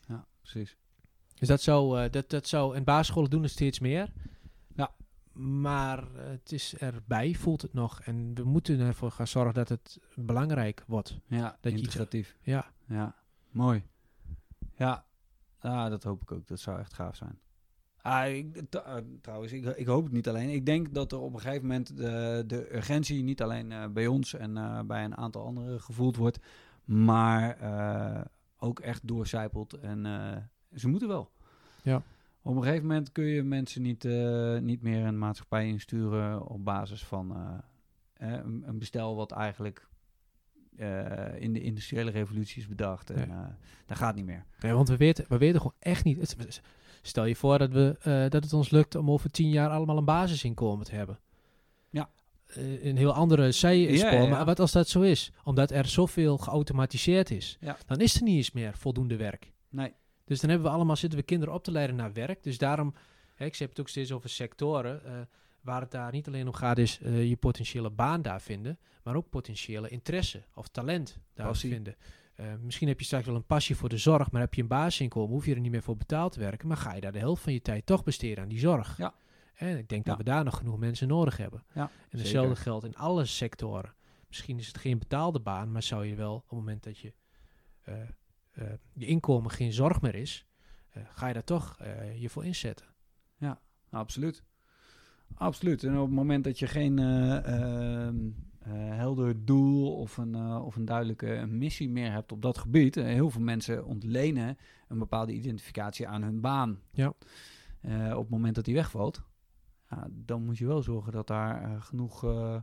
Ja, precies. Dus dat zou, eh, dat, dat zou, en basisscholen doen het steeds meer. Ja. Maar eh, het is erbij, voelt het nog. En we moeten ervoor gaan zorgen dat het belangrijk wordt. Ja, Dat je integratief. Ja, Ja, mooi. Ja, ah, dat hoop ik ook. Dat zou echt gaaf zijn. Ah, ik, ah, trouwens, ik, ik hoop het niet alleen. Ik denk dat er op een gegeven moment de, de urgentie niet alleen eh, bij ons en eh, bij een aantal anderen gevoeld wordt, maar eh, ook echt doorcijpelt. En eh, ze moeten wel. Ja. Op een gegeven moment kun je mensen niet, eh, niet meer een maatschappij insturen op basis van eh, een, een bestel wat eigenlijk in de industriële revolutie is bedacht. En, dat gaat niet meer. Nee, want we weten, we weten gewoon echt niet. het- stel je voor dat, we, dat het ons lukt om over tien jaar allemaal een basisinkomen te hebben. Eh, een heel andere zijspoor. Ja, ja. Maar wat als dat zo is? Omdat er zoveel geautomatiseerd is. Ja. Dan is er niet eens meer voldoende werk. Nee. Dus dan hebben we allemaal, zitten we kinderen op te leiden naar werk. Dus daarom, hè, ik heb het ook steeds over sectoren. eh, waar het daar niet alleen om gaat, is eh, je potentiële baan daar vinden. Maar ook potentiële interesse of talent daar Passie. vinden. Misschien heb je straks wel een passie voor de zorg, maar heb je een basisinkomen, hoef je er niet meer voor betaald te werken. Maar ga je daar de helft van je tijd toch besteden aan die zorg. Ja. En ik denk Ja. dat we daar nog genoeg mensen nodig hebben. Ja, en hetzelfde geldt in alle sectoren. Misschien is het geen betaalde baan, maar zou je wel op het moment dat je eh, je inkomen geen zorg meer is, eh, ga je daar toch je voor inzetten. Absoluut. Absoluut. En op het moment dat je geen eh, ehm, eh, helder doel of een, of een duidelijke missie meer hebt op dat gebied, heel veel mensen ontlenen een bepaalde identificatie aan hun baan. Ja. Op het moment dat die wegvalt, ja, dan moet je wel zorgen dat daar eh, genoeg eh,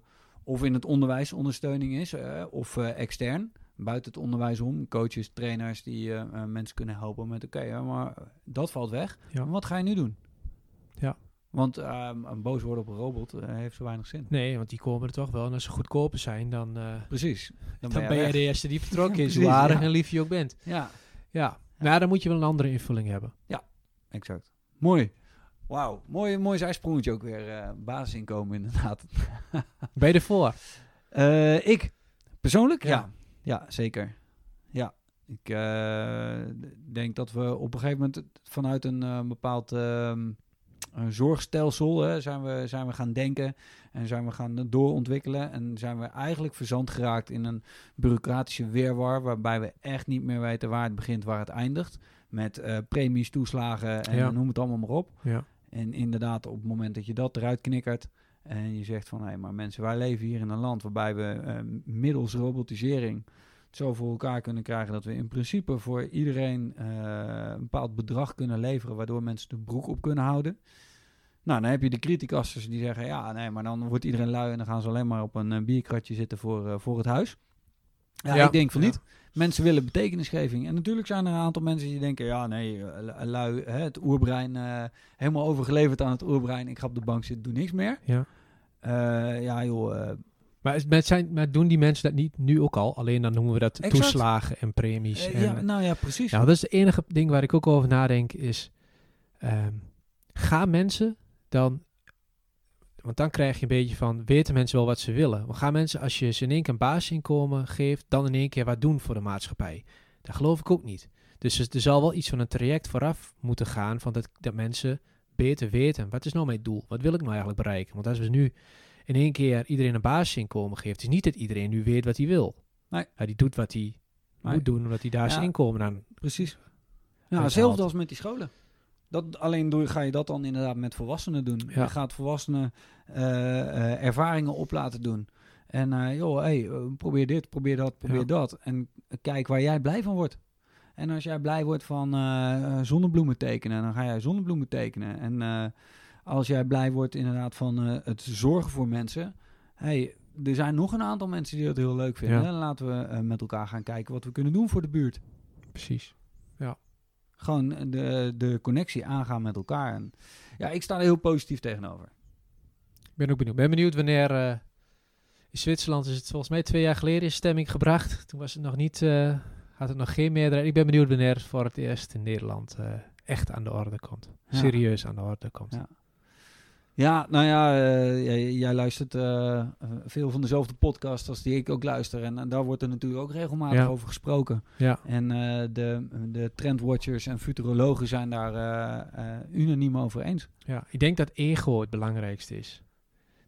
of in het onderwijs ondersteuning is eh, of extern. Buiten het onderwijs om, coaches, trainers die mensen kunnen helpen met oké, ja, maar dat valt weg. Ja. Wat ga je nu doen? Ja. Want ehm, een boos worden op een robot heeft zo weinig zin. Nee, want die komen er toch wel. En als ze goedkoper zijn, dan, Precies. Dan, dan ben, je de eerste die vertrokken [laughs] is, hoe aardig ja. en lief je ook bent. Ja, Ja, maar dan moet je wel een andere invulling hebben. exact. Mooi. Wauw, mooi, mooi zijsprongetje ook weer. eh, basisinkomen inderdaad. [laughs] Ben je ervoor? Eh, ik, persoonlijk? Ja. Ja. ja. zeker. Ja. Ik eh, denk dat we op een gegeven moment vanuit een bepaald ehm, een zorgstelsel hè, zijn, we, zijn we gaan denken en zijn we gaan doorontwikkelen. En zijn we eigenlijk verzand geraakt in een bureaucratische weerwar waarbij we echt niet meer weten waar het begint, waar het eindigt. Met premies, toeslagen en Ja. noem het allemaal maar op. Ja. En inderdaad, op het moment dat je dat eruit knikkert en je zegt van hé, maar mensen, wij leven hier in een land waarbij we eh, middels robotisering het zo voor elkaar kunnen krijgen dat we in principe voor iedereen eh, een bepaald bedrag kunnen leveren, waardoor mensen de broek op kunnen houden. Nou, dan heb je de criticasters die zeggen, ja, nee, maar dan wordt iedereen lui en dan gaan ze alleen maar op een eh, bierkratje zitten voor, eh, voor het huis. Ja, Ja, ik denk van ja. niet. Mensen willen betekenisgeving. En natuurlijk zijn er een aantal mensen die denken, ja, nee, eh, lui, hè, het oerbrein, eh, helemaal overgeleverd aan het oerbrein. Ik ga op de bank zitten, doe niks meer. Ja. Eh, ja, joh, eh, Maar, is- maar, zijn, maar doen die mensen dat niet nu ook al? Alleen dan noemen we dat Exact. toeslagen en premies. eh, en, ja, nou ja, precies. Nou, dat is het enige ding waar ik ook over nadenk is... ehm, gaan mensen dan... Want dan krijg je een beetje van... Weten mensen wel wat ze willen? Maar gaan mensen, als je ze in één keer een basisinkomen geeft... dan in één keer wat doen voor de maatschappij? Dat geloof ik ook niet. Dus er zal wel iets van een traject vooraf moeten gaan... van dat, dat mensen beter weten... wat is nou mijn doel? Wat wil ik nou eigenlijk bereiken? Want als we nu in één keer iedereen een basisinkomen geeft... is niet dat iedereen nu weet wat hij wil. Nee. Ja, die doet wat hij Nee. moet doen... omdat hij daar zijn Ja. inkomen aan Precies. Ja, hetzelfde als met die scholen. Dat, alleen doe, ga je dat dan inderdaad met volwassenen doen. Ja. Je gaat volwassenen eh, eh, ervaringen op laten doen. En eh, joh, hey, probeer dit, probeer dat, probeer Ja. dat. En kijk waar jij blij van wordt. En als jij blij wordt van zonnebloemen tekenen, dan ga jij zonnebloemen tekenen. En als jij blij wordt inderdaad van het zorgen voor mensen. Hey, er zijn nog een aantal mensen die dat heel leuk vinden. Ja. Laten we met elkaar gaan kijken wat we kunnen doen voor de buurt Precies. Gewoon de, de connectie aangaan met elkaar. En ja, ik sta er heel positief tegenover. Ik ben ook benieuwd. ben benieuwd wanneer... eh, in Zwitserland is het volgens mij twee jaar geleden in stemming gebracht. Toen was het nog niet... eh, had het nog geen meerderheid. Ik ben benieuwd wanneer het voor het eerst in Nederland eh, echt aan de orde komt. Ja. Serieus aan de orde komt. Ja. Ja, nou ja, eh, jij, jij luistert eh, eh, veel van dezelfde podcast als die ik ook luister. En, en daar wordt er natuurlijk ook regelmatig Ja. over gesproken. Ja. En de, de trendwatchers en futurologen zijn daar unaniem over eens. Ja, ik denk dat ego het belangrijkste is.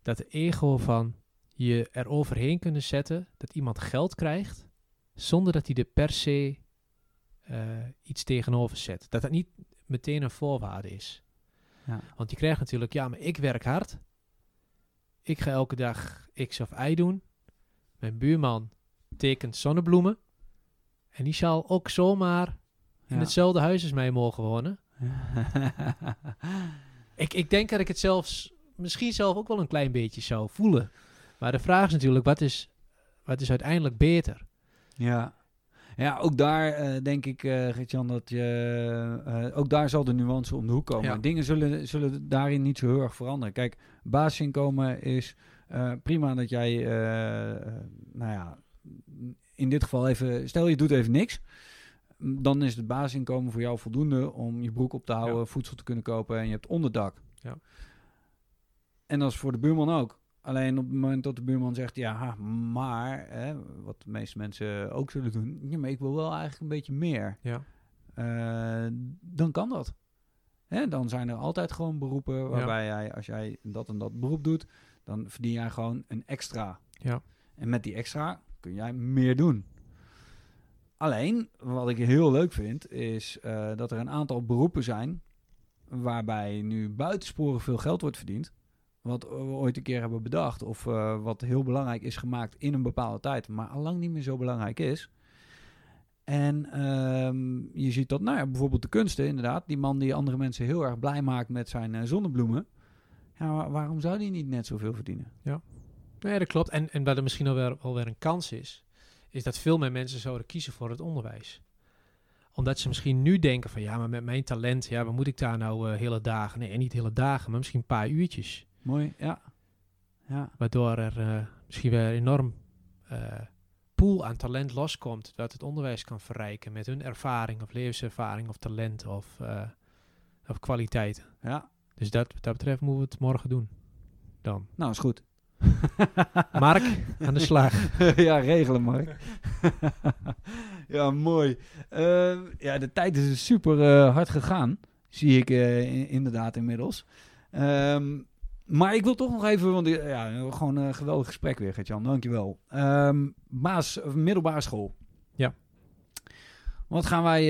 Dat de ego van je er overheen kunnen zetten dat iemand geld krijgt zonder dat hij er per se iets tegenover zet. Dat dat niet meteen een voorwaarde is. Ja. Want je krijgt natuurlijk, ja, maar ik werk hard. Ik ga elke dag X of Y doen. Mijn buurman tekent zonnebloemen. En die zal ook zomaar in hetzelfde huis als mij mogen wonen. [laughs] Ik, ik denk dat ik het zelfs misschien zelf ook wel een klein beetje zou voelen. Maar de vraag is natuurlijk, wat is, wat is uiteindelijk beter? Ja. Ja, ook daar eh, denk ik, eh Gert-Jan, dat je... eh, ook daar zal de nuance om de hoek komen. Ja. Dingen zullen, zullen daarin niet zo heel erg veranderen. Kijk, basisinkomen is prima dat jij... nou ja, in dit geval even... Stel, je doet even niks. Dan is het basisinkomen voor jou voldoende om je broek op te houden, Ja. voedsel te kunnen kopen en je hebt onderdak. Ja. En dat is voor de buurman ook. Alleen op het moment dat de buurman zegt, ja, maar, hè, wat de meeste mensen ook zullen doen, ja, maar ik wil wel eigenlijk een beetje meer. Ja. Eh, dan kan dat. Hè, dan zijn er altijd gewoon beroepen waarbij jij, als jij dat en dat beroep doet, dan verdien jij gewoon een extra. Ja. En met die extra kun jij meer doen. Alleen, wat ik heel leuk vind, is eh, dat er een aantal beroepen zijn waarbij nu buitensporig veel geld wordt verdiend. Wat we ooit een keer hebben bedacht. Of eh, wat heel belangrijk is gemaakt in een bepaalde tijd. Maar allang niet meer zo belangrijk is. En ehm, je ziet dat, nou ja, bijvoorbeeld de kunsten inderdaad. Die man die andere mensen heel erg blij maakt met zijn eh, zonnebloemen. Ja, wa- waarom zou die niet net zoveel verdienen? Nee, dat klopt. En, en wat er misschien alweer, alweer een kans is, is dat veel meer mensen zouden kiezen voor het onderwijs. Omdat ze misschien nu denken van, ja, maar met mijn talent, ja, wat moet ik daar nou eh, hele dagen? Nee, niet hele dagen, maar misschien een paar uurtjes. Mooi, ja. Ja, Waardoor er eh, misschien weer een enorm eh, pool aan talent loskomt. Dat het onderwijs kan verrijken met hun ervaring of levenservaring of talent of, eh, of kwaliteiten. ja. Dus dat, wat dat betreft moeten we het morgen doen. Dan. Nou, is goed. [laughs] Mark, aan de slag. [laughs] ja, regelen, Mark. [laughs] Ja, mooi. Eh, ja, de tijd is super hard gegaan. Zie ik in- inderdaad inmiddels. Ehm, maar ik wil toch nog even, want eh, ja, gewoon een geweldig gesprek weer, Gert-Jan. Dankjewel. Ehm baas, middelbare school. Ja. Wat gaan wij,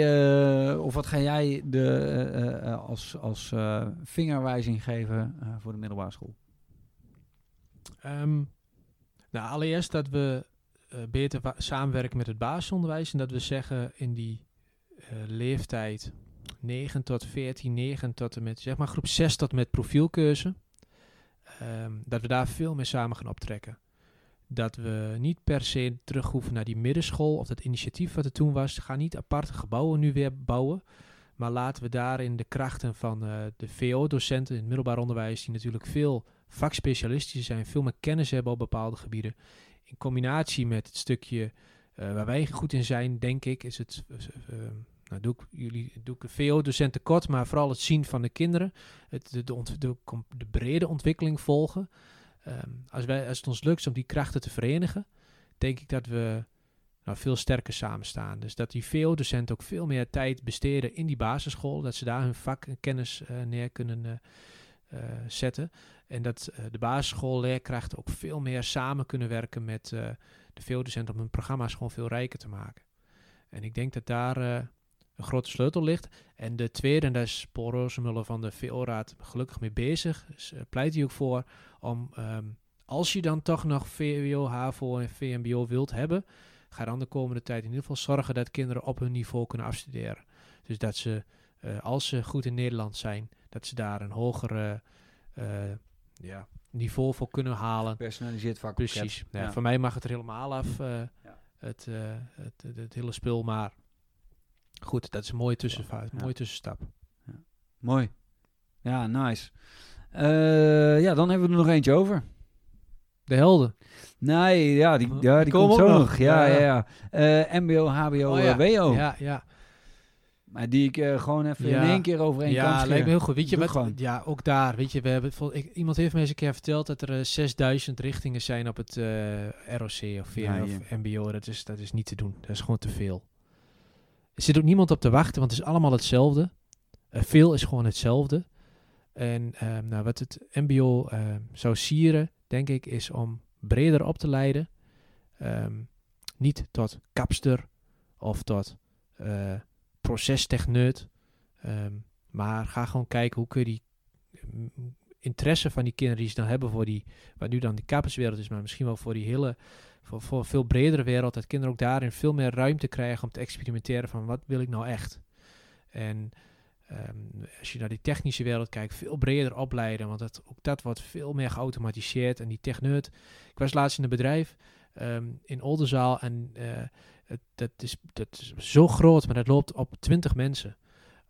eh, of wat ga jij de, eh, als, als vingerwijzing geven voor de middelbare school? Ehm, nou, allereerst dat we beter samenwerken met het basisonderwijs. En dat we zeggen in die leeftijd 9 tot 14, 9 tot en met, zeg maar groep 6 tot en met profielkeuze. Ehm, dat we daar veel meer samen gaan optrekken. Dat we niet per se terug hoeven naar die middenschool of dat initiatief wat er toen was. Ga niet aparte gebouwen nu weer bouwen. Maar laten we daarin de krachten van eh, de VO-docenten in het middelbaar onderwijs, die natuurlijk veel vakspecialistisch zijn, veel meer kennis hebben op bepaalde gebieden. In combinatie met het stukje eh, waar wij goed in zijn, denk ik, is het. eh, nou, doe ik jullie doe ik een VO-docent tekort, maar vooral het zien van de kinderen, het, de, de, brede ontwikkeling volgen. Ehm, als, wij, als het ons lukt om die krachten te verenigen, denk ik dat we nou, veel sterker samen staan. Dus dat die VO-docenten ook veel meer tijd besteden in die basisschool, dat ze daar hun vak en kennis eh, neer kunnen eh, eh, zetten. En dat de basisschoolleerkrachten ook veel meer samen kunnen werken met de VO-docenten om hun programma's gewoon veel rijker te maken. En ik denk dat daar een grote sleutel ligt. En de tweede, en daar is Paul Rozemuller van de VO-raad gelukkig mee bezig, dus, pleit hij ook voor om, ehm, als je dan toch nog VWO, HAVO en VMBO wilt hebben, ga dan de komende tijd in ieder geval zorgen dat kinderen op hun niveau kunnen afstuderen. Dus dat ze, eh, als ze goed in Nederland zijn, dat ze daar een hogere eh, ja, niveau voor kunnen halen. Personaliseerd vak. Precies. Ja, Ja. Voor mij mag het er helemaal af, Ja. het, het, het, het hele spul. Maar goed, dat is een mooie, Ja. mooie tussenstap. Mooi. Ja, nice. Eh, ja, dan hebben we er nog eentje over. De helden. Nee, ja, die, Oh, ja, die komt zo nog. nog. Ja, Ja, ja, ja. Eh, MBO, HBO, Oh, ja. eh, WO. Ja, ja. Maar die ik eh, gewoon even Ja. in één keer over één kant Ja, lijkt me heel goed. Weet je wat? Ja, ook daar. Weet je, we hebben ik, iemand heeft me eens een keer verteld dat er eh, 6000 richtingen zijn op het eh, ROC of, VM Ja, of MBO. Dat is, dat is niet te doen. Dat is gewoon te veel. Er zit ook niemand op te wachten, want het is allemaal hetzelfde. Eh, veel is gewoon hetzelfde. En ehm, nou, wat het MBO ehm, zou sieren, denk ik, is om breder op te leiden. Ehm, niet tot kapster of tot eh procestechneut. Maar ga gewoon kijken hoe kun je die mm, interesse van die kinderen die ze dan hebben voor die, wat nu dan die kapperswereld is, maar misschien wel voor die hele, voor, een veel bredere wereld, dat kinderen ook daarin veel meer ruimte krijgen om te experimenteren van wat wil ik nou echt. En ehm, als je naar die technische wereld kijkt, veel breder opleiden, want dat, ook dat wordt veel meer geautomatiseerd. En die techneut, ik was laatst in een bedrijf ehm, in Oldenzaal en eh, dat, is, dat is zo groot, maar dat loopt op 20 mensen.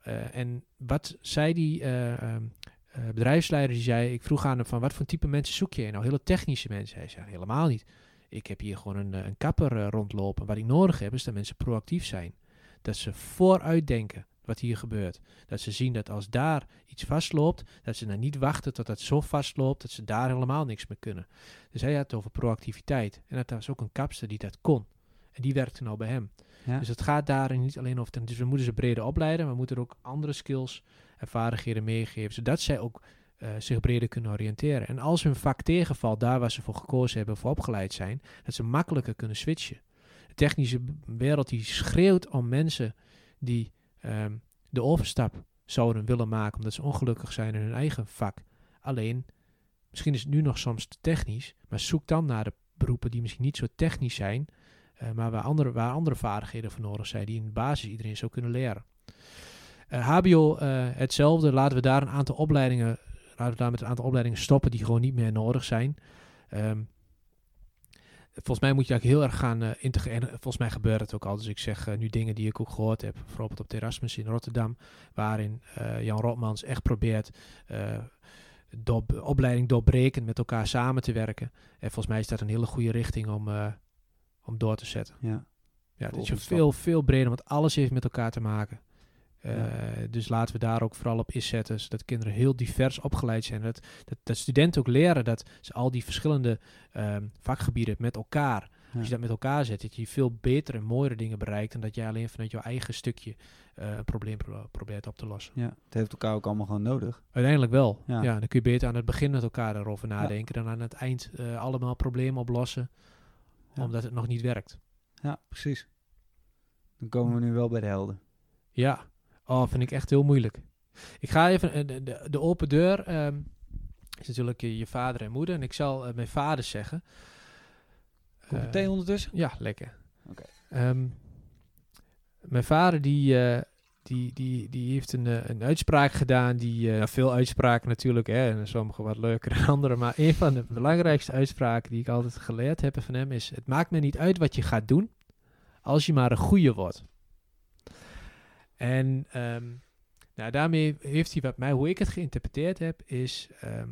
Eh, en wat zei die eh, ehm, eh, bedrijfsleider, die zei, ik vroeg aan hem van wat voor type mensen zoek je? Nou, hele technische mensen. Hij zei, helemaal niet. Ik heb hier gewoon een, eh, een kapper eh, rondlopen. Wat ik nodig heb, is dat mensen proactief zijn. Dat ze vooruit denken wat hier gebeurt. Dat ze zien dat als daar iets vastloopt, dat ze dan niet wachten tot dat zo vastloopt, dat ze daar helemaal niks meer kunnen. Dus hij had het over proactiviteit. En dat was ook een kapster die dat kon. En die werkte nou bij hem. Ja. Dus het gaat daarin niet alleen over... Dus we moeten ze breder opleiden, maar we moeten er ook andere skills en vaardigheden meegeven, zodat zij ook eh, zich breder kunnen oriënteren. En als hun vak tegenvalt, daar waar ze voor gekozen hebben, voor opgeleid zijn, dat ze makkelijker kunnen switchen. De technische wereld die schreeuwt om mensen die ehm, de overstap zouden willen maken, omdat ze ongelukkig zijn in hun eigen vak. Alleen, misschien is het nu nog soms te technisch, maar zoek dan naar de beroepen die misschien niet zo technisch zijn, eh, maar waar andere, waar andere vaardigheden voor nodig zijn, die in basis iedereen zou kunnen leren. Eh, HBO hetzelfde. Laten we daar een aantal opleidingen, laten we daar met een aantal opleidingen stoppen die gewoon niet meer nodig zijn. Ehm, volgens mij moet je eigenlijk heel erg gaan eh, integreren. En Volgens mij gebeurt het ook al. Dus ik zeg eh, nu dingen die ik ook gehoord heb. Bijvoorbeeld op de Erasmus in Rotterdam. Waarin eh, Jan Rotmans echt probeert eh, door, opleiding doorbrekend met elkaar samen te werken. En volgens mij is dat een hele goede richting om, eh, om door te zetten. Ja. Ja, dat is Volgende veel, veel breder, want alles heeft met elkaar te maken. Eh, Ja. Dus laten we daar ook vooral op inzetten, zodat kinderen heel divers opgeleid zijn. Dat, dat, dat studenten ook leren dat ze al die verschillende ehm, vakgebieden met elkaar Als je dat met elkaar zet, dat je veel betere en mooiere dingen bereikt dan dat jij alleen vanuit jouw eigen stukje eh, een probleem pro- probeert op te lossen. Ja, het heeft elkaar ook allemaal gewoon nodig. Uiteindelijk wel. Ja. Ja. dan kun je beter aan het begin met elkaar daarover nadenken dan aan het eind eh, allemaal problemen oplossen, omdat het nog niet werkt. Ja, precies. Dan komen we nu wel bij de helden. Ja, oh, vind ik echt heel moeilijk. Ik ga even, eh, de, de, de open deur ehm, is natuurlijk je, je vader en moeder. En ik zal eh, mijn vader zeggen. Komt er Eh, ondertussen? Ja, lekker. Oké. Ehm, mijn vader die, die, die, die heeft een, een uitspraak gedaan. Die, nou, veel uitspraken natuurlijk. Hè, en sommige wat leuker dan andere. Maar een van de belangrijkste uitspraken die ik altijd geleerd heb van hem is... Het maakt me niet uit wat je gaat doen. Als je maar een goeie wordt. En ehm, nou, daarmee heeft hij wat mij... Hoe ik het geïnterpreteerd heb is... ehm,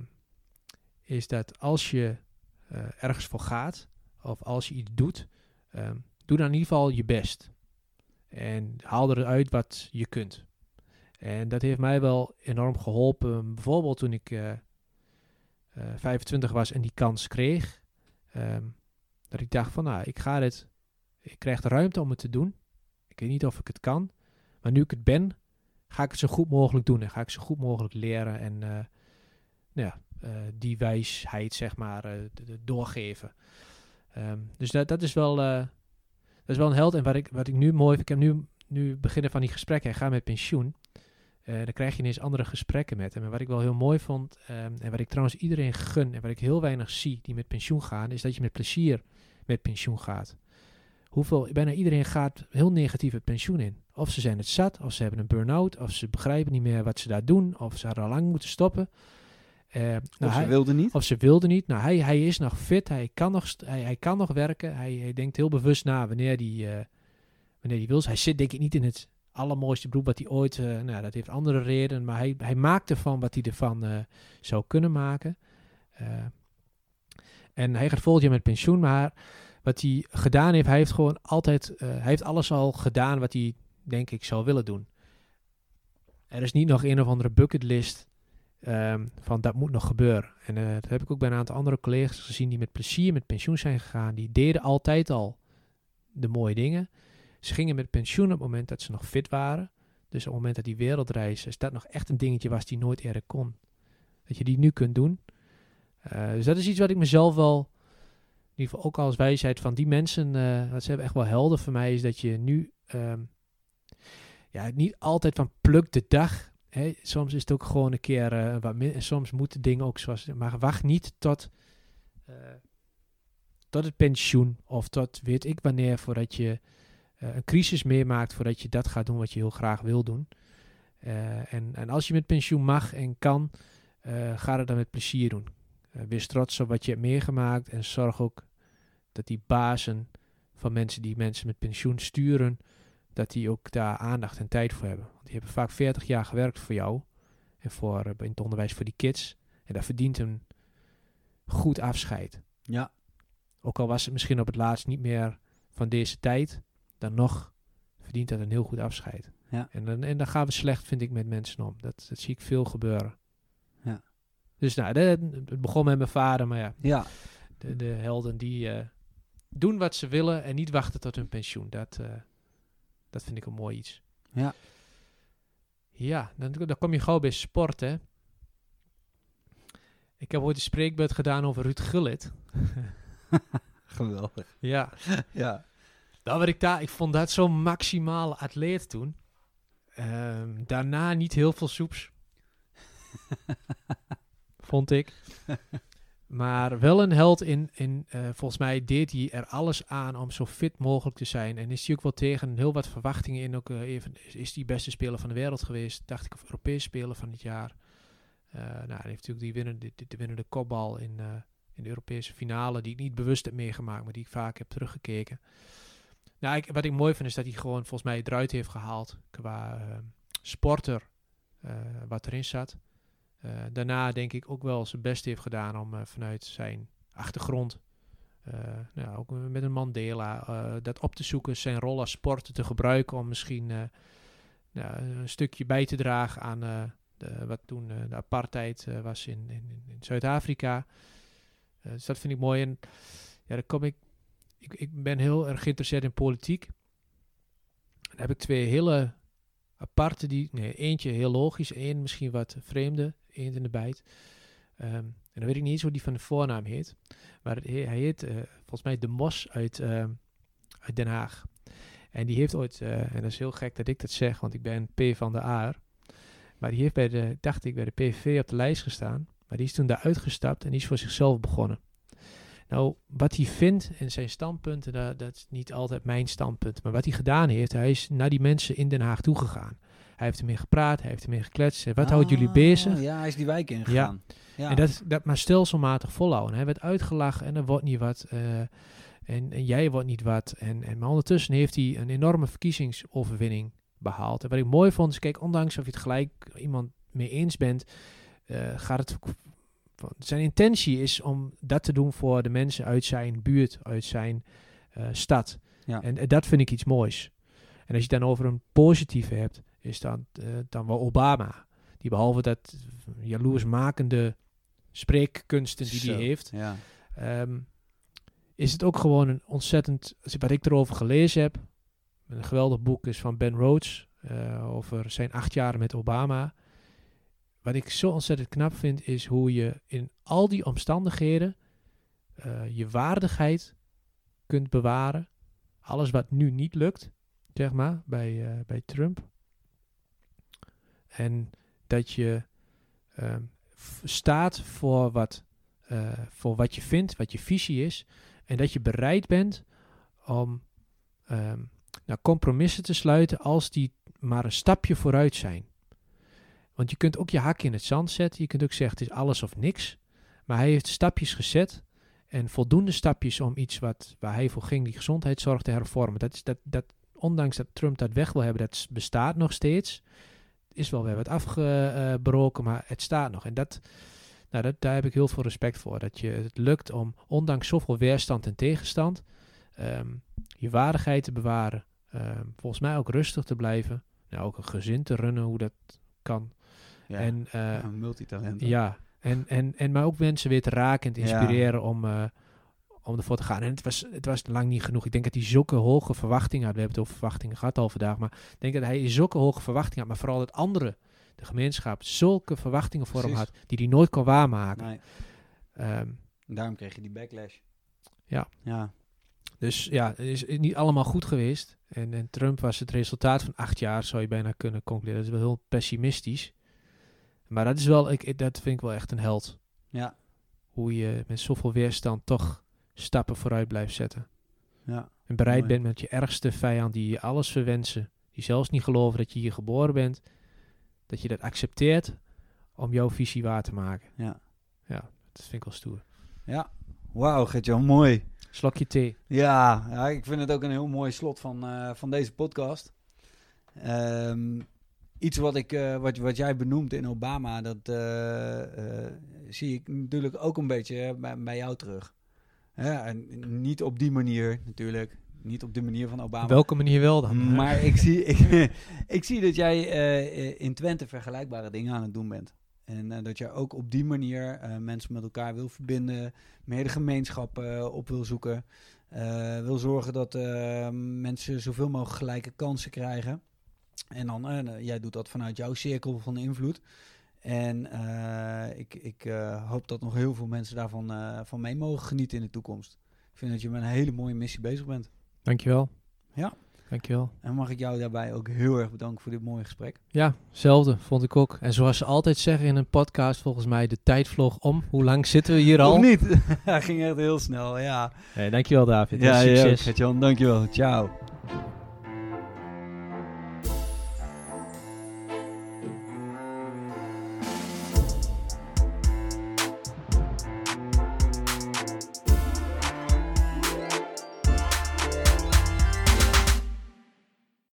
is dat als je eh, ergens voor gaat... Of als je iets doet... ehm, doe dan in ieder geval je best. En haal eruit wat je kunt. En dat heeft mij wel enorm geholpen. Bijvoorbeeld toen ik eh, eh, 25 was en die kans kreeg. dat ik dacht van, nou, ik ga dit... Ik krijg de ruimte om het te doen. Ik weet niet of ik het kan. Maar nu ik het ben, ga ik het zo goed mogelijk doen. En ga ik zo goed mogelijk leren. En eh, nou ja, eh, die wijsheid, zeg maar, eh, doorgeven. Ehm, dus dat, dat is wel... dat is wel een held. En wat ik, wat ik nu mooi vind, ik heb nu, nu beginnen van die gesprekken. Hij gaat met pensioen. Dan krijg je ineens andere gesprekken met hem. En wat ik wel heel mooi vond, ehm, en wat ik trouwens iedereen gun, en wat ik heel weinig zie die met pensioen gaan, is dat je met plezier met pensioen gaat. Hoeveel, bijna iedereen gaat heel negatief het pensioen in. Of ze zijn het zat, of ze hebben een burn-out, of ze begrijpen niet meer wat ze daar doen, of ze hadden al lang moeten stoppen. Eh, nou, of ze wilde niet. of ze wilde niet. Nou, hij, hij is nog fit. Hij kan nog, hij, hij kan nog werken. Hij, hij denkt heel bewust na wanneer hij, eh, wanneer hij wil. Hij zit denk ik niet in het allermooiste beroep wat hij ooit... eh, nou, dat heeft andere redenen. Maar hij, hij maakt ervan wat hij ervan zou kunnen maken. En hij gaat volgend jaar met pensioen. Maar wat hij gedaan heeft... Hij heeft gewoon altijd... hij heeft alles al gedaan wat hij, denk ik, zou willen doen. Er is niet nog een of andere bucketlist Ehm, van dat moet nog gebeuren. En eh, dat heb ik ook bij een aantal andere collega's gezien die met plezier met pensioen zijn gegaan. Die deden altijd al de mooie dingen. Ze gingen met pensioen op het moment dat ze nog fit waren. Dus op het moment dat die wereldreis, als dat nog echt een dingetje was die nooit eerder kon. Dat je die nu kunt doen. Eh, dus dat is iets wat ik mezelf wel, in ieder geval ook als wijsheid van die mensen, eh wat ze hebben echt wel helder voor mij, is dat je nu, ehm, ja, niet altijd van pluk de dag Hè, soms is het ook gewoon een keer eh, wat soms moeten dingen ook zoals. Maar wacht niet tot, eh, tot het pensioen of tot weet ik wanneer voordat je eh, een crisis meemaakt voordat je dat gaat doen wat je heel graag wil doen. En, en als je met pensioen mag en kan, ga het dan met plezier doen. Wees trots op wat je hebt meegemaakt en zorg ook dat die bazen van mensen die mensen met pensioen sturen, dat die ook daar aandacht en tijd voor hebben. Want die hebben vaak 40 jaar gewerkt voor jou en voor eh, in het onderwijs voor die kids. En dat verdient een goed afscheid. Ja, Ook al was het misschien op het laatst niet meer van deze tijd, dan nog verdient dat een heel goed afscheid. Ja. En, dan, en dan gaan we slecht, vind ik, met mensen om. Dat, dat zie ik veel gebeuren. Ja. Dus nou, dat- het begon met mijn vader, maar ja, ja. de, de helden die eh, doen wat ze willen en niet wachten tot hun pensioen. Dat, eh, dat vind ik een mooi iets. Ja. Ja, dan, dan kom je gauw bij sport, hè. Ik heb ooit een spreekbeurt gedaan over Ruud Gullit. [laughs] Geweldig. Ja. [laughs] Ja. Nou, wat ik daar, ik vond dat zo'n maximale atleet toen. Ehm, daarna niet heel veel soeps. [laughs] vond ik. Maar wel een held in, in eh, volgens mij deed hij er alles aan om zo fit mogelijk te zijn. En is hij ook wel tegen heel wat verwachtingen in. Ook, eh, even, is, hij beste speler van de wereld geweest, dacht ik, of Europees speler van het jaar. Eh, nou, hij heeft natuurlijk die winnende, de, de winnende kopbal in, in de Europese finale, die ik niet bewust heb meegemaakt, maar die ik vaak heb teruggekeken. Nou, ik, wat ik mooi vind is dat hij gewoon volgens mij eruit heeft gehaald qua sporter wat erin zat. Eh, daarna denk ik ook wel zijn best heeft gedaan om eh, vanuit zijn achtergrond, eh, nou, ook met een Mandela, dat op te zoeken, zijn rol als sporter te gebruiken om misschien nou, een stukje bij te dragen aan de, wat toen de apartheid was in, in, in Zuid-Afrika. Dus dat vind ik mooi. En ja, dan kom ik ik, ik ben heel erg geïnteresseerd in politiek. Dan heb ik twee hele aparte, die, nee, eentje heel logisch, één misschien wat vreemde, één in de bijt. Ehm, en dan weet ik niet eens hoe die van de voornaam heet. Maar hij heet eh, volgens mij De Mos uit, ehm, uit Den Haag. En die heeft ooit, eh, en dat is heel gek dat ik dat zeg, want ik ben P van de Aar. Maar die heeft bij de, dacht ik, bij de PVV op de lijst gestaan. Maar die is toen daar uitgestapt en die is voor zichzelf begonnen. Nou, wat hij vindt en zijn standpunten, dat is niet altijd mijn standpunt. Maar wat hij gedaan heeft, hij is naar die mensen in Den Haag toegegaan. Hij heeft ermee gepraat, hij heeft ermee gekletst. Wat houdt jullie Ah, bezig? Ja, hij is die wijk ingegaan. Ja. En dat, dat maar stelselmatig volhouden. Hij werd uitgelachen en er wordt niet wat. eh, en, en jij wordt niet wat. En, en, maar ondertussen heeft hij een enorme verkiezingsoverwinning behaald. En wat ik mooi vond is, kijk, ondanks of je het gelijk iemand mee eens bent, eh, gaat het... Zijn intentie is om dat te doen voor de mensen uit zijn buurt, uit zijn eh, stad. Ja. En, en dat vind ik iets moois. En als je het dan over een positieve hebt, is dan, eh, dan wel Obama. Die behalve dat jaloersmakende spreekkunsten die hij heeft, Ja. ehm, is het ook gewoon een ontzettend, wat ik erover gelezen heb, een geweldig boek is van Ben Rhodes eh, over zijn acht jaar met Obama. Wat ik zo ontzettend knap vind, is hoe je in al die omstandigheden eh, je waardigheid kunt bewaren. Alles wat nu niet lukt, zeg maar, bij, bij Trump. En dat je ehm, staat voor wat, eh, voor wat je vindt, wat je visie is. En dat je bereid bent om ehm, nou, compromissen te sluiten als die maar een stapje vooruit zijn. Want je kunt ook je hak in het zand zetten. Je kunt ook zeggen het is alles of niks. Maar hij heeft stapjes gezet. En voldoende stapjes om iets wat, waar hij voor ging, die gezondheidszorg te hervormen. Dat is dat, dat, ondanks dat Trump dat weg wil hebben, dat bestaat nog steeds. Is wel weer wat afgebroken, maar het staat nog. En dat, nou, dat, daar heb ik heel veel respect voor. Dat je het lukt om, ondanks zoveel weerstand en tegenstand, ehm, je waardigheid te bewaren. Ehm, volgens mij ook rustig te blijven. Nou, ook een gezin te runnen, hoe dat kan. Ja. En eh, Ja, een multitalent. ja, en, en, en maar ook mensen weer te raken en te Ja. inspireren om, eh, om ervoor te gaan. En het was, het was lang niet genoeg. Ik denk dat hij zulke hoge verwachtingen had. We hebben het over verwachtingen gehad al vandaag. Maar ik denk dat hij zulke hoge verwachtingen had. Maar vooral dat anderen, de gemeenschap, zulke verwachtingen voor hem had. Die hij nooit kon waarmaken. Nee, Ehm, daarom kreeg je die backlash. Ja. Ja. dus ja, het is niet allemaal goed geweest. En, en Trump was het resultaat van acht jaar, zou je bijna kunnen concluderen. Dat is wel heel pessimistisch. Maar dat is wel, ik, ik- dat vind ik wel echt een held. Ja. hoe je met zoveel weerstand toch stappen vooruit blijft zetten. Ja. En bereid Mooi. bent met je ergste vijand die je alles verwensen, die zelfs niet geloven dat je hier geboren bent, dat je dat accepteert om jouw visie waar te maken. Ja. Ja, dat vind ik wel stoer. Ja. Wauw, Gert-Jan, mooi. Slokje thee. Ja, ja, ik vind het ook een heel mooi slot van, eh, van deze podcast. Ehm, iets wat, ik, eh, wat, wat jij benoemt in Obama, dat eh, zie ik natuurlijk ook een beetje bij, bij jou terug. En niet op die manier natuurlijk. Niet op de manier van Obama. Welke manier wel dan? Maar ik zie, ik, [laughs] ik zie dat jij eh, in Twente vergelijkbare dingen aan het doen bent. En eh, dat jij ook op die manier eh, mensen met elkaar wil verbinden, meer de gemeenschap op wil zoeken. wil zorgen dat mensen zoveel mogelijk gelijke kansen krijgen. En dan, jij doet dat vanuit jouw cirkel van invloed. En eh, ik, ik eh, hoop dat nog heel veel mensen daarvan eh, van mee mogen genieten in de toekomst. Ik vind dat je met een hele mooie missie bezig bent. Dankjewel. Ja. Dankjewel. En mag ik jou daarbij ook heel erg bedanken voor dit mooie gesprek. Ja, hetzelfde vond ik ook. En zoals ze altijd zeggen in een podcast, volgens mij, de tijd vloog om. Hoe lang zitten we hier al? Of niet? [laughs] Hij ging echt heel snel, ja. Nee, dankjewel David. Ja, Succes. ja dankjewel. Ciao.